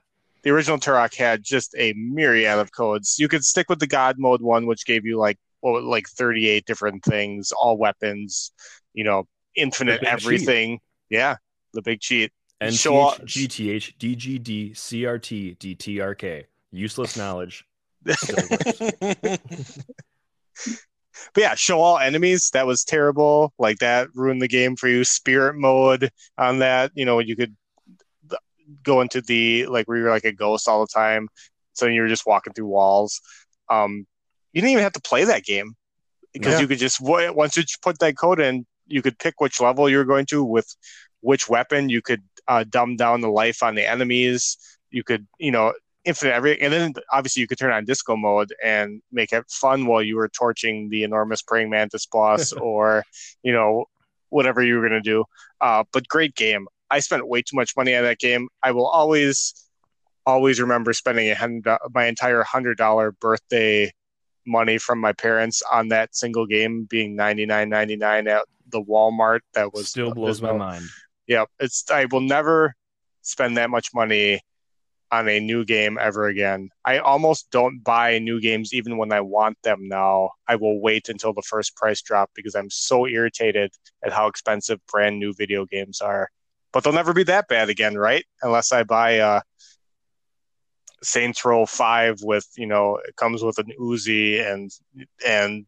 The original Turok had just a myriad of codes. You could stick with the God mode one, which gave you like well, like 38 different things, all weapons, you know, infinite everything. Yeah, the big cheat. NTH, Show off- GTH, DGD, CRT, DTRK. Useless knowledge. But yeah, show all enemies. That was terrible. Like that ruined the game for you. Spirit mode on that, you know, you could go into the like where you're like a ghost all the time. So you were just walking through walls. Um, you didn't even have to play that game because Yeah. you could just once you put that code in, you could pick which level you were going to with which weapon. You could uh, dumb down the life on the enemies. You could, you know, infinite every, and then obviously you could turn on disco mode and make it fun while you were torching the enormous praying mantis boss or, you know, whatever you were gonna do. Uh, but great game. I spent way too much money on that game. I will always, always remember spending a hundred, my entire hundred dollar birthday money from my parents on that single game being ninety nine ninety nine at the Walmart. That was Still blows my mind. Yep, it's I will never spend that much money on a new game ever again. I almost don't buy new games even when I want them now. I will wait until the first price drop because I'm so irritated at how expensive brand new video games are. But they'll never be that bad again, right? Unless I buy uh Saints Row 5 with, you know, it comes with an Uzi and and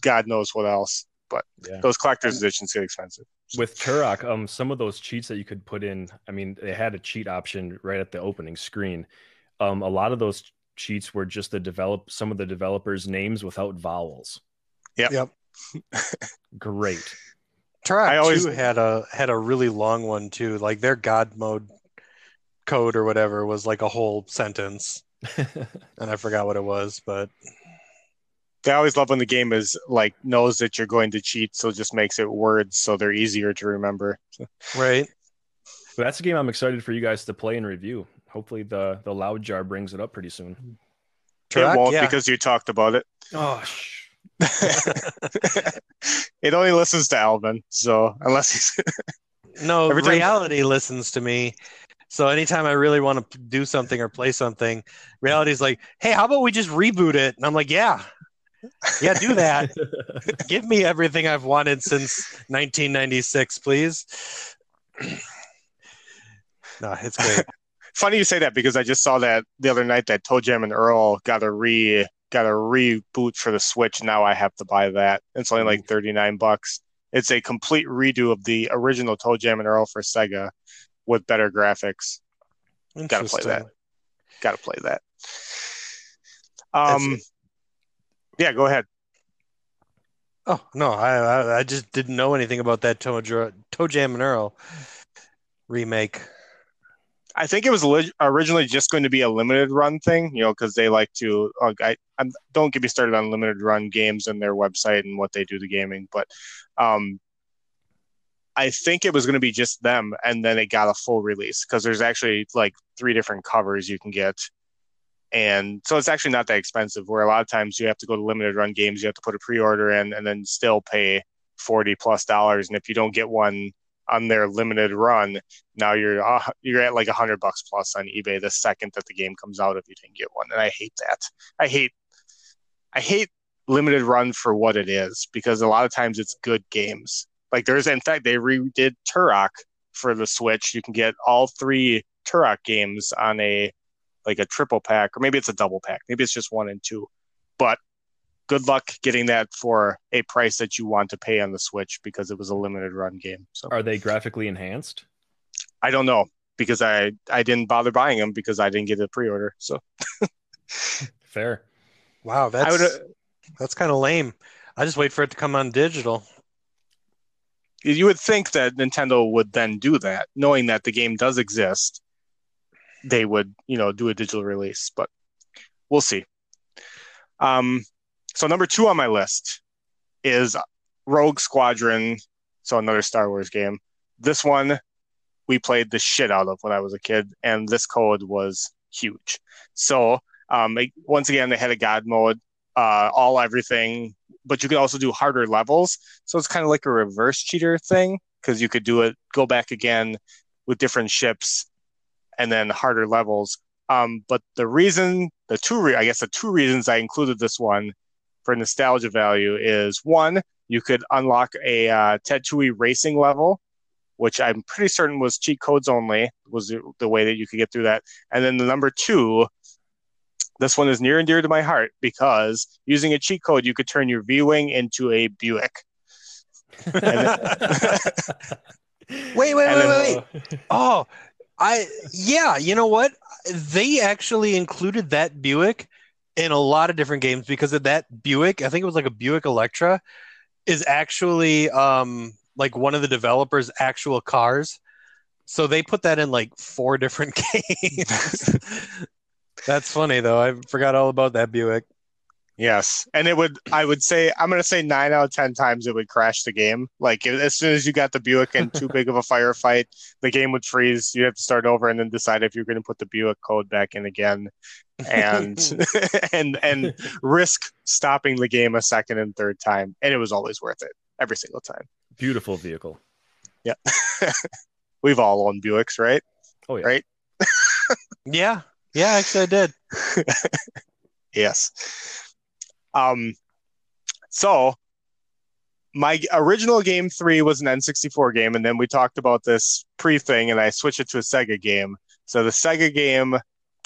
God knows what else. But Yeah. those collector's editions get expensive. With Turok, um, some of those cheats that you could put in, I mean, they had a cheat option right at the opening screen. Um, a lot of those cheats were just the develop some of the developers' names without vowels. Yep. Yep. Great. Turok I always- 2 had a had a really long one too. Like their God mode code or whatever was like a whole sentence, and I forgot what it was, but I always love when the game is like knows that you're going to cheat, so it just makes it words so they're easier to remember. right. But that's a game I'm excited for you guys to play and review. Hopefully the the loud jar brings it up pretty soon. Turok, it won't yeah. because you talked about it. Oh, sh- it only listens to Alvin, so unless he's No, Every time- reality listens to me. So anytime I really want to do something or play something, reality's like, "Hey, how about we just reboot it?" And I'm like, "Yeah, yeah, do that. Give me everything I've wanted since 1996, please." no, it's great. funny you say that because I just saw that the other night that ToeJam and Earl got a re got a reboot for the Switch. Now I have to buy that. It's only like thirty nine bucks. It's a complete redo of the original ToeJam and Earl for Sega with better graphics. Gotta play that. Got to play that. Um, yeah, go ahead. Oh no, I, I just didn't know anything about that Toe, ToeJam and Earl remake. I think it was ori- originally just going to be a limited run thing, you know, because they like to. I I'm, don't get me started on limited run games and their website and what they do to gaming, but um, I think it was going to be just them, and then it got a full release because there's actually like three different covers you can get, and so it's actually not that expensive. Where a lot of times you have to go to limited run games, you have to put a pre-order in, and then still pay forty plus dollars, and if you don't get one on their limited run, now you're uh, you're at like a hundred bucks plus on eBay the second that the game comes out if you didn't get one, and I hate that. I hate I hate limited run for what it is because a lot of times it's good games. Like there's in fact they redid Turok for the Switch. You can get all three Turok games on a like a triple pack or maybe it's a double pack. Maybe it's just one and two. But good luck getting that for a price that you want to pay on the Switch because it was a limited run game. So Are they graphically enhanced? I don't know because I I didn't bother buying them because I didn't get a pre-order. So Fair. Wow, that's I would that's kind of lame. I just wait for it to come on digital. you would think that Nintendo would then do that, knowing that the game does exist. They would, you know, do a digital release, but we'll see. Um, so number two on my list is Rogue Squadron. So another Star Wars game. This one we played the shit out of when I was a kid, and this code was huge. So um, like, once again, they had a God mode, uh, all everything, but you could also do harder levels. So it's kind of like a reverse cheater thing because you could do it, go back again with different ships, and then harder levels. Um, but the reason, the two, re- I guess, the two reasons I included this one for nostalgia value is one, you could unlock a uh, Tatooine racing level, which I'm pretty certain was cheat codes only, was the, the way that you could get through that. And then the number two, this one is near and dear to my heart because using a cheat code, you could turn your V Wing into a Buick. Then... wait, wait, wait, then... wait, wait. Oh, I, yeah, you know what? They actually included that Buick in a lot of different games because of that Buick. I think it was like a Buick Electra is actually um like one of the developers' actual cars. So they put that in like four different games. That's funny though. I forgot all about that Buick. Yes, and it would. I would say I'm going to say nine out of ten times it would crash the game. Like as soon as you got the Buick in too big of a firefight, the game would freeze. You have to start over and then decide if you're going to put the Buick code back in again, and and and risk stopping the game a second and third time. And it was always worth it every single time. Beautiful vehicle. Yeah, we've all owned Buicks, right? Oh yeah, right. yeah, yeah. Actually, I did. yes. Um, so my original game three was an N64 game, and then we talked about this pre thing, and I switched it to a Sega game. So the Sega game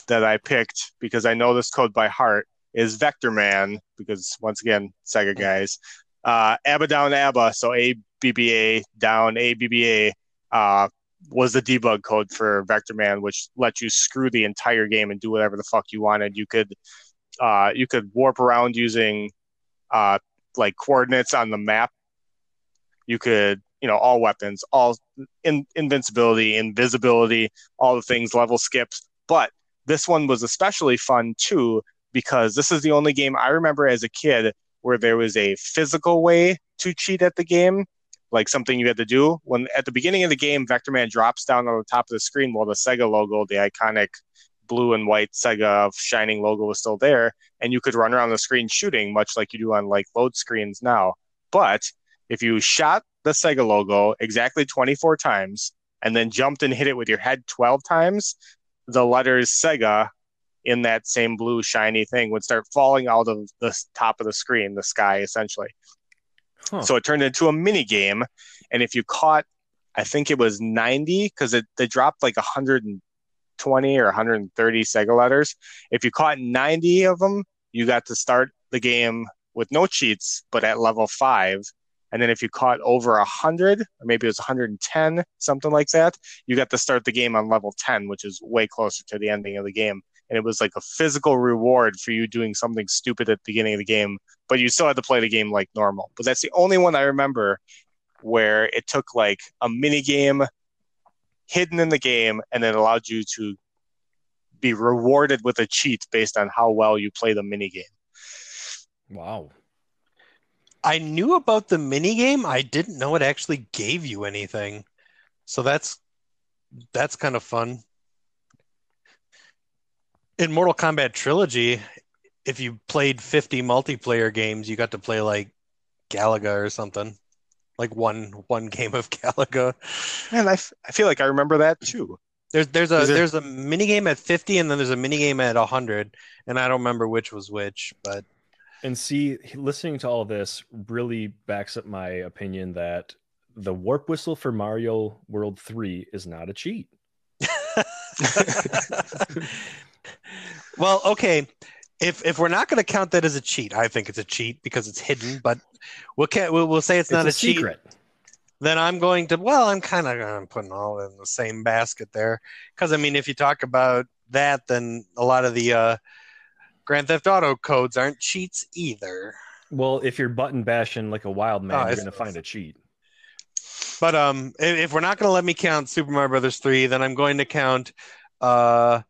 that I picked because I know this code by heart is Vectorman because once again Sega guys. Uh, ABBA down ABBA, so A B B A down A B B A uh, was the debug code for Vectorman, which let you screw the entire game and do whatever the fuck you wanted. You could uh, you could warp around using uh, like coordinates on the map. You could, you know, all weapons, all in, invincibility, invisibility, all the things, level skips. But this one was especially fun too because this is the only game I remember as a kid where there was a physical way to cheat at the game, like something you had to do. When at the beginning of the game, Vectorman drops down on the top of the screen while the Sega logo, the iconic blue and white Sega shining logo was still there, and you could run around the screen shooting, much like you do on like load screens now. But if you shot the Sega logo exactly 24 times and then jumped and hit it with your head 12 times, the letters Sega in that same blue shiny thing would start falling out of the top of the screen, the sky essentially. Huh. So it turned into a mini game, and if you caught, I think it was 90 because it they dropped like 100 and 120 or 130 Sega letters. If you caught 90 of them, you got to start the game with no cheats, but at level five. And then if you caught over 100, or maybe it was 110, something like that, you got to start the game on level 10, which is way closer to the ending of the game. And it was like a physical reward for you doing something stupid at the beginning of the game, but you still had to play the game like normal. But that's the only one I remember where it took like a mini game hidden in the game, and it allowed you to be rewarded with a cheat based on how well you play the mini game. Wow. I knew about the mini game. I didn't know it actually gave you anything. So that's that's kind of fun. In Mortal Kombat Trilogy, if you played 50 multiplayer games, you got to play like Galaga or something like one one game of Galaga. Man, I, f- I feel like I remember that too. There's there's a there... there's a mini game at 50 and then there's a mini game at 100 and I don't remember which was which, but and see listening to all this really backs up my opinion that the warp whistle for Mario World 3 is not a cheat. well, okay if if we're not going to count that as a cheat, I think it's a cheat because it's hidden. But we'll we'll, we'll say it's, it's not a, a secret. cheat. Then I'm going to well, I'm kind of putting all in the same basket there because I mean, if you talk about that, then a lot of the uh, Grand Theft Auto codes aren't cheats either. Well, if you're button bashing like a wild man, oh, you're going to find a cheat. But um, if, if we're not going to let me count Super Mario Brothers three, then I'm going to count uh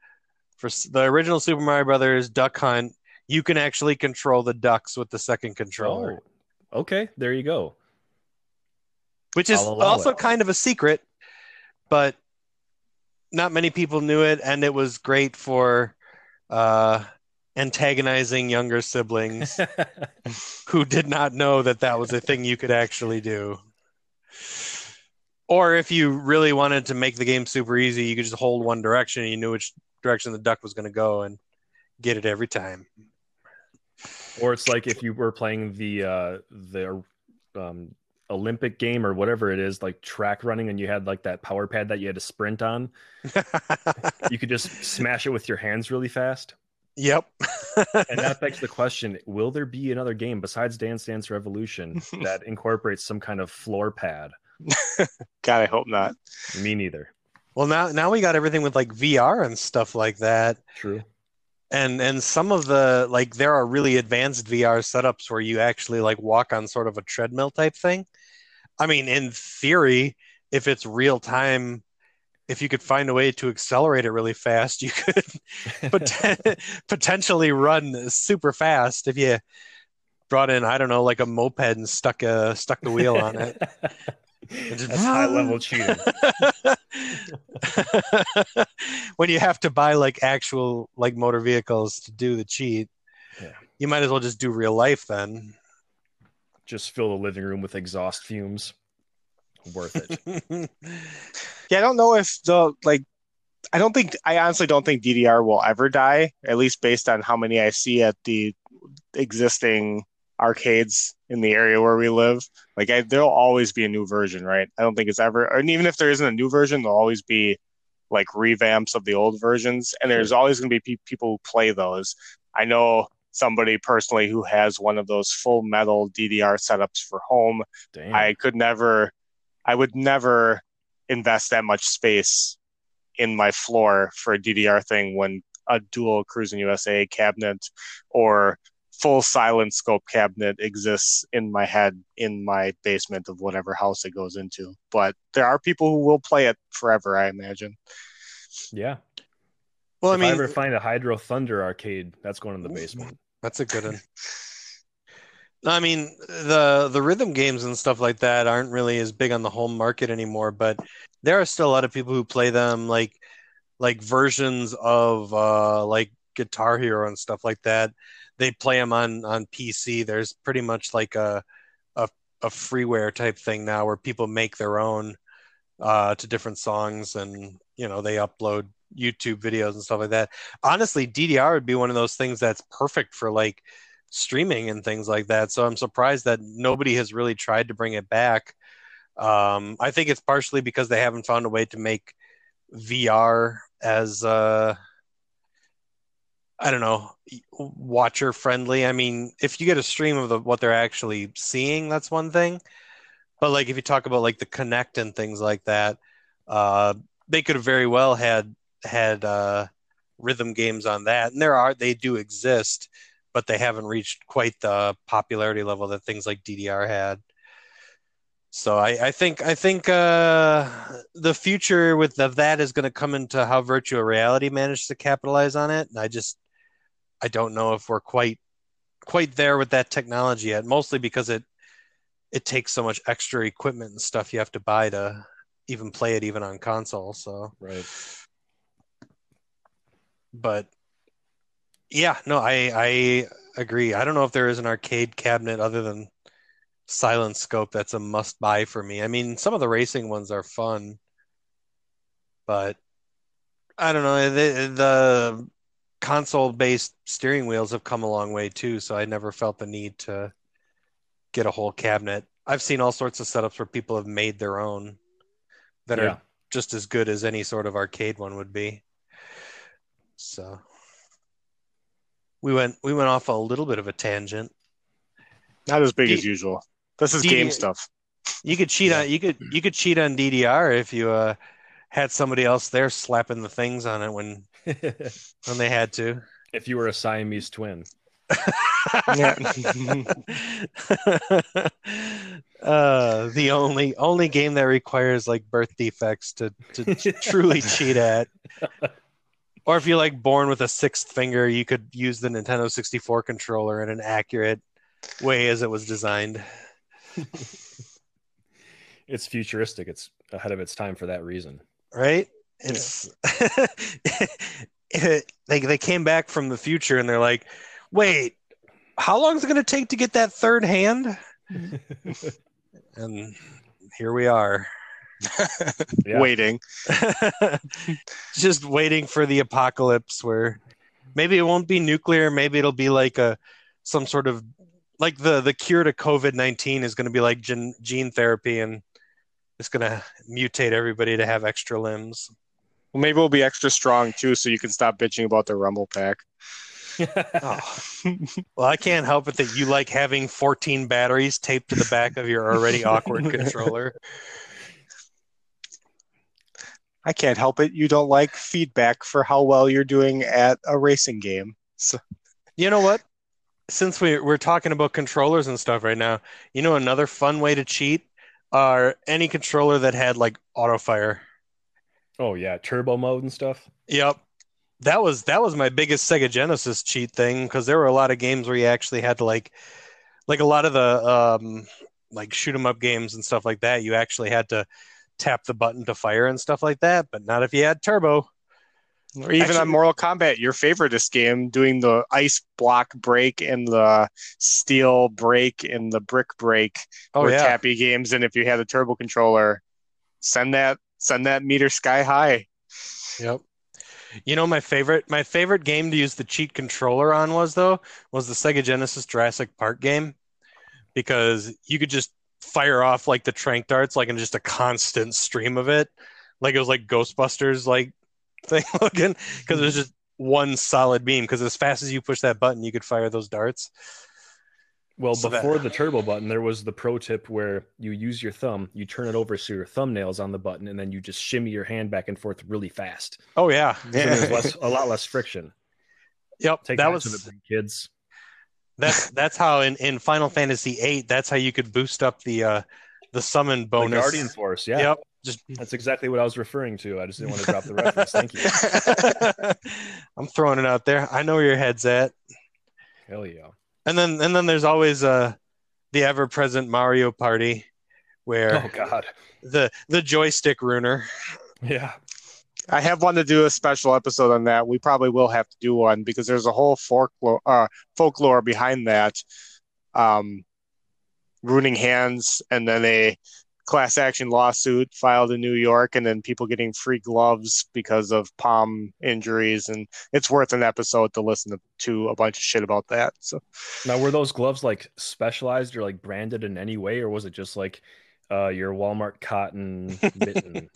for the original Super Mario Brothers Duck Hunt, you can actually control the ducks with the second controller. Oh, okay, there you go. Which is also it. kind of a secret, but not many people knew it, and it was great for uh, antagonizing younger siblings who did not know that that was a thing you could actually do. Or if you really wanted to make the game super easy, you could just hold one direction and you knew which direction the duck was going to go and get it every time. Or it's like if you were playing the uh, the um, Olympic game or whatever it is, like track running, and you had like that power pad that you had to sprint on. you could just smash it with your hands really fast. Yep. and that begs the question: Will there be another game besides Dance Dance Revolution that incorporates some kind of floor pad? God, I hope not. Me neither. Well, now now we got everything with like VR and stuff like that. True. And and some of the like there are really advanced VR setups where you actually like walk on sort of a treadmill type thing. I mean, in theory, if it's real time, if you could find a way to accelerate it really fast, you could pot- potentially run super fast if you brought in I don't know like a moped and stuck a stuck the wheel on it. That's high level cheating. when you have to buy like actual like motor vehicles to do the cheat, Yeah. you might as well just do real life then. Just fill the living room with exhaust fumes. Worth it. Yeah, I don't know if the like. I don't think. I honestly don't think DDR will ever die. At least based on how many I see at the existing arcades in the area where we live. Like, I, there'll always be a new version, right? I don't think it's ever. And even if there isn't a new version, there'll always be like revamps of the old versions, and there's always going to be pe- people who play those. I know somebody personally who has one of those full metal DDR setups for home. Damn. I could never, I would never invest that much space in my floor for a DDR thing when a dual Cruis'n USA cabinet or full silent scope cabinet exists in my head in my basement of whatever house it goes into. But there are people who will play it forever, I imagine. yeah. well, I if mean, I ever find a Hydro Thunder arcade, that's going in the basement. That's a good one. No, I mean the the rhythm games and stuff like that aren't really as big on the home market anymore, but there are still a lot of people who play them like like versions of uh like Guitar Hero and stuff like that. They play them on on PC. There's pretty much like a a, a freeware type thing now where people make their own uh to different songs and you know they upload YouTube videos and stuff like that. Honestly ddr would be one of those things that's perfect for like streaming and things like that. So i'm surprised that nobody has really tried to bring it back. Um, i think it's partially because they haven't found a way to make vr as uh, i don't know watcher friendly. I mean if you get a stream of the, what they're actually seeing that's one thing. But like if you talk about like the Kinect and things like that uh, they could have very well had had uh, rhythm games on that, and there are they do exist, but they haven't reached quite the popularity level that things like DDR had. So I, I think I think uh, the future with the, that is going to come into how virtual reality managed to capitalize on it, and I just I don't know if we're quite quite there with that technology yet. Mostly because it it takes so much extra equipment and stuff you have to buy to even play it even on console. So Right. but yeah, no, I I agree. I don't know if there is an arcade cabinet other than Silent Scope that's a must buy for me. I mean, some of the racing ones are fun, but I don't know. The, the console based steering wheels have come a long way too, so I never felt the need to get a whole cabinet. I've seen all sorts of setups where people have made their own that Yeah. are just as good as any sort of arcade one would be. So we went we went off a little bit of a tangent. Not as big D- as usual. This is D- game stuff. You could cheat Yeah. on you could you could cheat on DDR if you uh, had somebody else there slapping the things on it when when they had to. if you were a Siamese twin. Yeah. uh, the only only game that requires like birth defects to to truly cheat at. Or if you're like born with a sixth finger, you could use the Nintendo 64 controller in an accurate way as it was designed. It's futuristic. It's ahead of its time for that reason. Right? It's it, they they came back from the future and they're like, wait, how long is it going to take to get that third hand? and here we are. Waiting. just waiting for the apocalypse where maybe it won't be nuclear maybe it'll be like a some sort of like the the cure to covid-19 is going to be like gene, gene therapy and it's going to mutate everybody to have extra limbs Well, maybe we'll be extra strong too, so you can stop bitching about the Rumble Pack. oh. well i can't help it that you like having 14 batteries taped to the back of your already awkward controller I can't help it. You don't like feedback for how well you're doing at a racing game. So You know what? Since we, we're talking about controllers and stuff right now, you know another fun way to cheat are any controller that had like auto fire. Oh yeah, turbo mode and stuff. Yep. That was that was my biggest Sega Genesis cheat thing because there were a lot of games where you actually had to like like a lot of the um like shoot 'em up games and stuff like that, you actually had to tap the button to fire and stuff like that, but not if you had turbo. or even Actually- on Mortal Kombat, your favoriteest game, doing the ice block break and the steel break and the brick break Oh were yeah. tappy games. And if you had a turbo controller, send that send that meter sky high. Yep. You know my favorite my favorite game to use the cheat controller on was though was the Sega Genesis Jurassic Park game because you could just fire off like the trank darts like in just a constant stream of it like it was like Ghostbusters like thing looking because it was just one solid beam because as fast as you push that button you could fire those darts. Well, So that- before the turbo button, there was the pro tip where you use your thumb, you turn it over so your thumbnails on the button, and then you just shimmy your hand back and forth really fast. Oh yeah. So there's less, a lot less friction. Yep. Take that that was the kids. that's that's how in, in Final Fantasy VIII that's how you could boost up the uh the summon The bonus. Guardian Force, yeah. Yep. Just That's exactly what I was referring to. I just didn't want to drop the reference. Thank you. I'm throwing it out there. I know where your head's at. Hell yeah. And then and then there's always uh the ever present Mario Party where Oh God. the the joystick ruiner. Yeah. I have wanted to do a special episode on that. We probably will have to do one because there's a whole folklore, uh, folklore behind that. Um, ruining hands, and then a class action lawsuit filed in New York, and then people getting free gloves because of palm injuries. And it's worth an episode to listen to, to a bunch of shit about that. So Now, were those gloves like specialized or like branded in any way, or was it just like uh, your Walmart cotton mitten?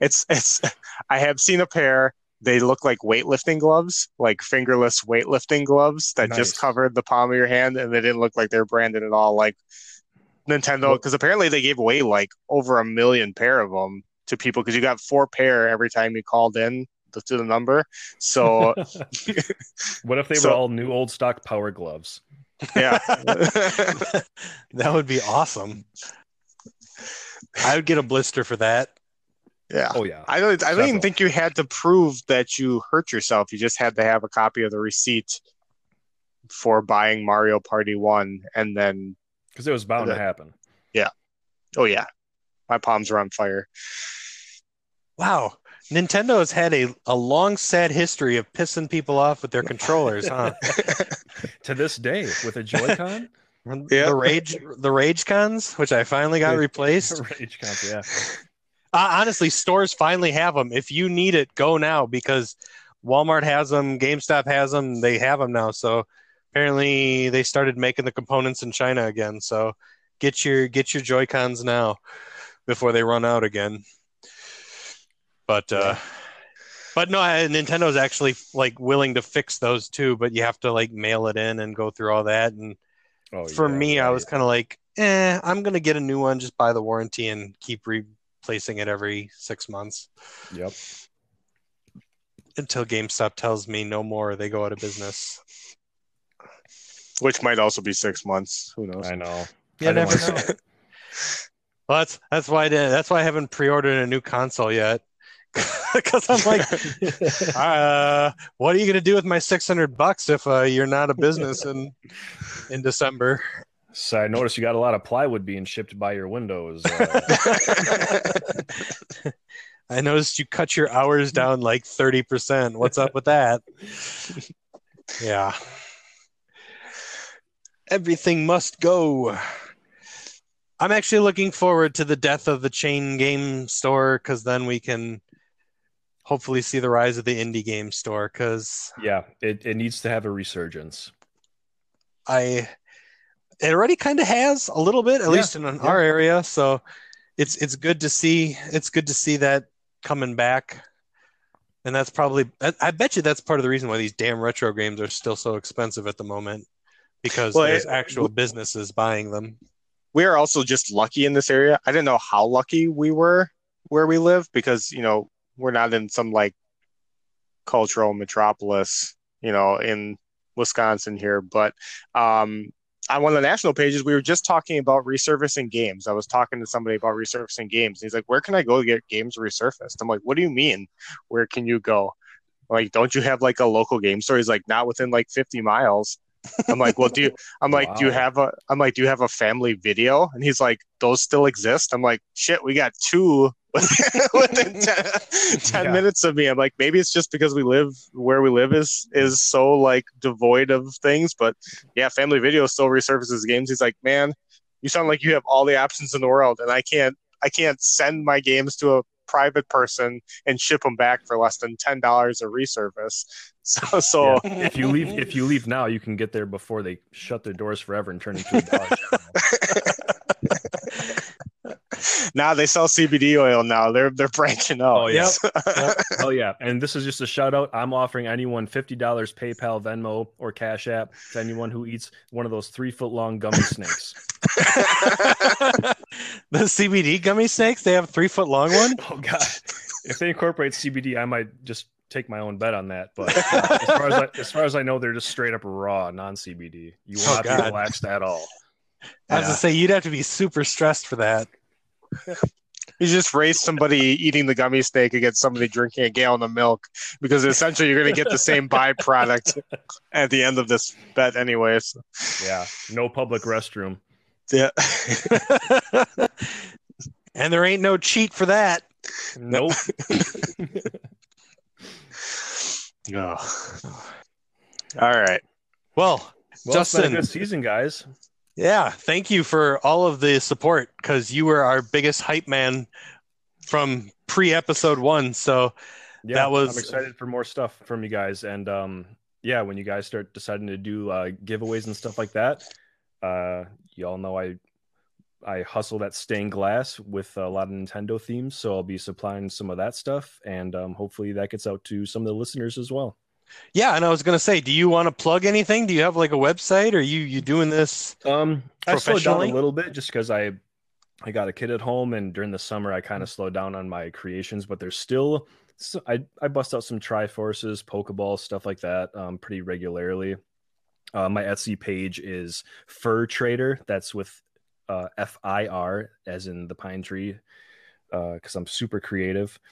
it's it's. I have seen a pair. They look like weightlifting gloves, like fingerless weightlifting gloves that Nice. just covered the palm of your hand, and they didn't look like they're branded at all, like Nintendo. Because apparently they gave away like over a million pair of them to people because you got four pair every time you called in to to the number. So what if they So- were all new old stock power gloves? yeah, that would be awesome. I would get a blister for that. yeah. Oh yeah. I don't. I don't even think you had to prove that you hurt yourself. You just had to have a copy of the receipt for buying Mario Party One, and then Because it was bound to happen. Yeah. oh yeah, my palms are on fire. Wow. Nintendo has had a, a long, sad history of pissing people off with their controllers, huh? to this day, with a Joy-Con, Yeah. The rage, the rage cons, which I finally got replaced. Rage console, yeah. Uh, honestly, stores finally have them. If you need it, go now because Walmart has them, GameStop has them. They have them now. So apparently, they started making the components in China again. So get your get your Joy Cons now before they run out again. But uh, but no, I- Nintendo's actually like willing to fix those too. But you have to like mail it in and go through all that. And Oh, for yeah, me, I right. was kind of like, eh, I'm gonna get a new one, just buy the warranty and keep replacing it every six months Yep. until GameStop tells me no more. They go out of business. Which might also be six months. Who knows? I know. You I never know. Well, that's that's why I did, that's why I haven't pre-ordered a new console yet. Because I'm like, uh, what are you gonna do with my 600 bucks if uh, you're not a business in in December? So I noticed you got a lot of plywood being shipped by your windows. Uh, I noticed you cut your hours down like 30%. What's up with that? yeah. Everything must go. I'm actually looking forward to the death of the chain game store because then we can hopefully see the rise of the indie game store because Yeah, it, it needs to have a resurgence. I it already kind of has a little bit, at Yeah, least in our area. So it's it's good to see. It's good to see that coming back, and that's probably. I, I bet you that's part of the reason why these damn retro games are still so expensive at the moment, because Well, there's it- actual businesses buying them. we are also just lucky in this area. I didn't know how lucky we were where we live because, you know, we're not in some like cultural metropolis, you know, in Wisconsin here. But um, on one of the national pages, we were just talking about resurfacing games. I was talking to somebody about resurfacing games. He's like, Where can I go to get games resurfaced? I'm like, What do you mean? Where can you go? Like, don't you have like a local game store? He's like, Not within like 50 miles. I'm like, Well, do you? I'm like, do you have a? I'm like, do you have a family video? And he's like, those still exist. I'm like, shit, we got two within 10, 10 Yeah. minutes of me. I'm like, maybe it's just because we live where we live is is so like devoid of things. But yeah, family video still resurfaces games. He's like, man, you sound like you have all the options in the world, and I can't, I can't send my games to a private person and ship them back for less than ten dollars a resurface. So, so Yeah. If you leave if you leave now, you can get there before they shut their doors forever and turn into a Dollar General. now they sell CBD oil. Now they're they're branching out. Oh, yeah. Yep. Oh yeah, and this is just a shout out. I'm offering anyone fifty dollars PayPal, Venmo, or Cash App to anyone who eats one of those three foot long gummy snakes. the CBD gummy snakes, they have a three foot long one. Oh god, if they incorporate CBD, I might just take my own bet on that. But uh, as far as I, as far as I know, they're just straight up raw, non CBD. You will Oh, not God. be relaxed at all. I was to say you'd have to be super stressed for that. You just race somebody eating the gummy snake against somebody drinking a gallon of milk because essentially you're going to get the same byproduct at the end of this bet, anyways. Yeah, no public restroom. Yeah. and there ain't no cheat for that. Nope. Oh. All right. Well, Well, it's been Justin. a good season, guys. Yeah, thank you for all of the support because you were our biggest hype man from pre episode one. So Yeah, That was- I'm excited for more stuff from you guys, and um, yeah, when you guys start deciding to do uh, giveaways and stuff like that, uh, y'all know I I hustle that stained glass with a lot of Nintendo themes, so I'll be supplying some of that stuff, and um, hopefully that gets out to some of the listeners as well. Yeah, and I was gonna say, do you want to plug anything? Do you have like a website? Or you you doing this? Um, I slowed down Professionally? a little bit just because I I got a kid at home, and during the summer I kind of slowed down on my creations, but there's still so I I bust out some Triforces, Pokeballs, stuff like that, um, pretty regularly. Uh, my Etsy page is Fir Trader. That's with uh, F I R, as in the pine tree, because I'm super creative.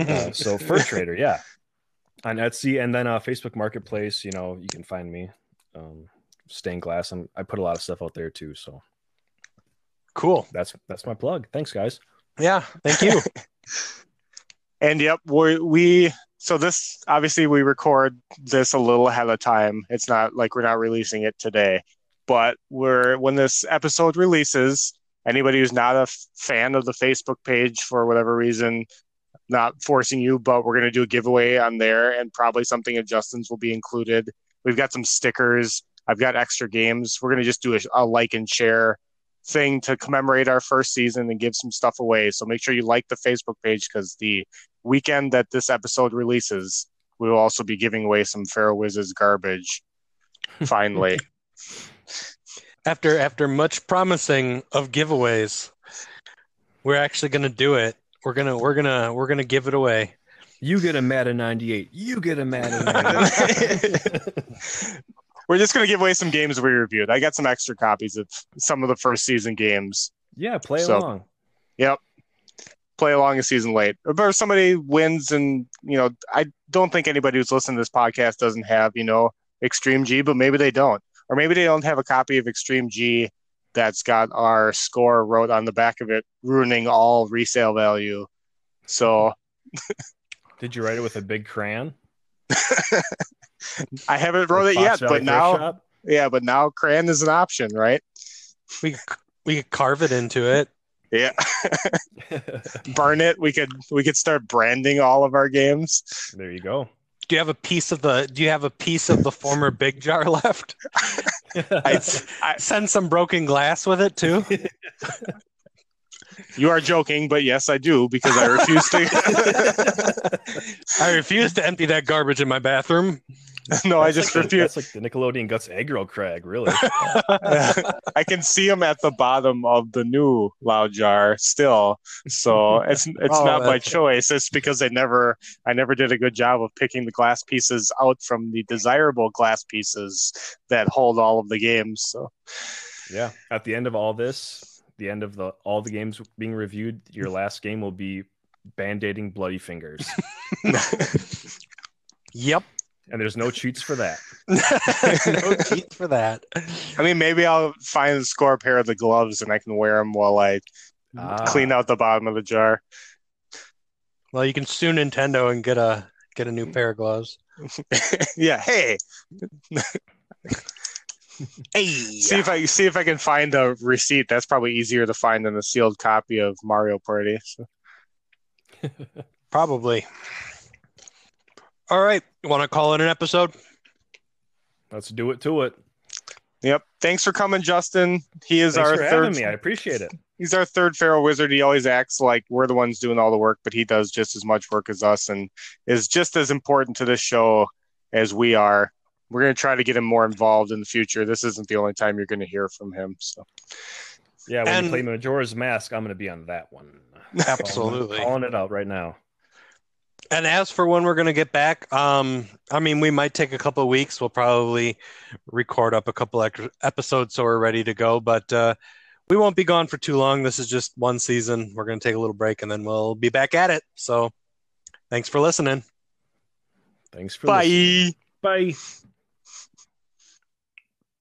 Uh, so Fir Trader, yeah, on Etsy, and then uh, Facebook Marketplace. You know, you can find me. Um, stained glass. I'm, I put a lot of stuff out there too. So cool. that's that's my plug. Thanks, guys. Yeah, thank you. And yep, we we so this obviously we record this a little ahead of time. It's not like we're not releasing it today, but we're when this episode releases, anybody who's not a fan of the Facebook page for whatever reason, not forcing you, but we're gonna do a giveaway on there, and probably something of Justin's will be included. We've got some stickers. I've got extra games. We're gonna just do a, a like and share thing to commemorate our first season and give some stuff away. So make sure you like the Facebook page because the weekend that this episode releases, we will also be giving away some Feral Wizards garbage. Finally, after after much promising of giveaways, we're actually gonna do it. We're gonna we're gonna we're gonna give it away. You get a Madden 98. You get a Madden 98. we're just going to give away some games we reviewed. I got some extra copies of some of the first season games. yeah, play So- along. Yep. Play along a season late, or if somebody wins, and you know, I don't think anybody who's listening to this podcast doesn't have you know Extreme G, but maybe they don't, or maybe they don't have a copy of Extreme G that's got our score wrote on the back of it, ruining all resale value. So Did you write it with a big crayon? I haven't wrote it Fox yet, Valley but now, Shop? yeah, but now crayon is an option, right? We we could carve it into it. Yeah, burn it. We could we could start branding all of our games. there you go. Do you have a piece of the Do you have a piece of the former Big Jar left? I, I, Send some broken glass with it too. you are joking, but yes, I do because I refuse to. I refuse to empty that garbage in my bathroom. no, I just like the- That's like the Nickelodeon Guts aggro crag, really. I can see him at the bottom of the new loud jar still. So it's it's Oh, not my that's- choice. It's because I never I never did a good job of picking the glass pieces out from the desirable glass pieces that hold all of the games. So yeah. At the end of all this, the end of the all the games being reviewed, your last game will be band-aiding bloody fingers. Yep. And there's no cheats for that. no cheats for that. I mean, maybe I'll find and score a pair of the gloves and I can wear them while I Ah. clean out the bottom of the jar. Well, you can sue Nintendo and get a get a new pair of gloves. yeah. Hey, Hey, see if I see if I can find a receipt. That's probably easier to find than a sealed copy of Mario Party. So. probably. All right, want to call it an episode? Let's do it to it. Yep. Thanks for coming, Justin. He is Thanks our for third. having me. I appreciate it. He's our third feral wizard. He always acts like we're the ones doing all the work, but he does just as much work as us, and is just as important to this show as we are. We're going to try to get him more involved in the future. This isn't the only time you're going to hear from him. So Yeah, when And- you play Majora's Mask, I'm going to be on that one. Absolutely. Calling it out right now. And as for when we're going to get back, um, I mean, we might take a couple of weeks. We'll probably record up a couple extra episodes so we're ready to go. But uh, we won't be gone for too long. This is just one season. We're going to take a little break and then we'll be back at it. So thanks for listening. Thanks for listening. bye. Bye.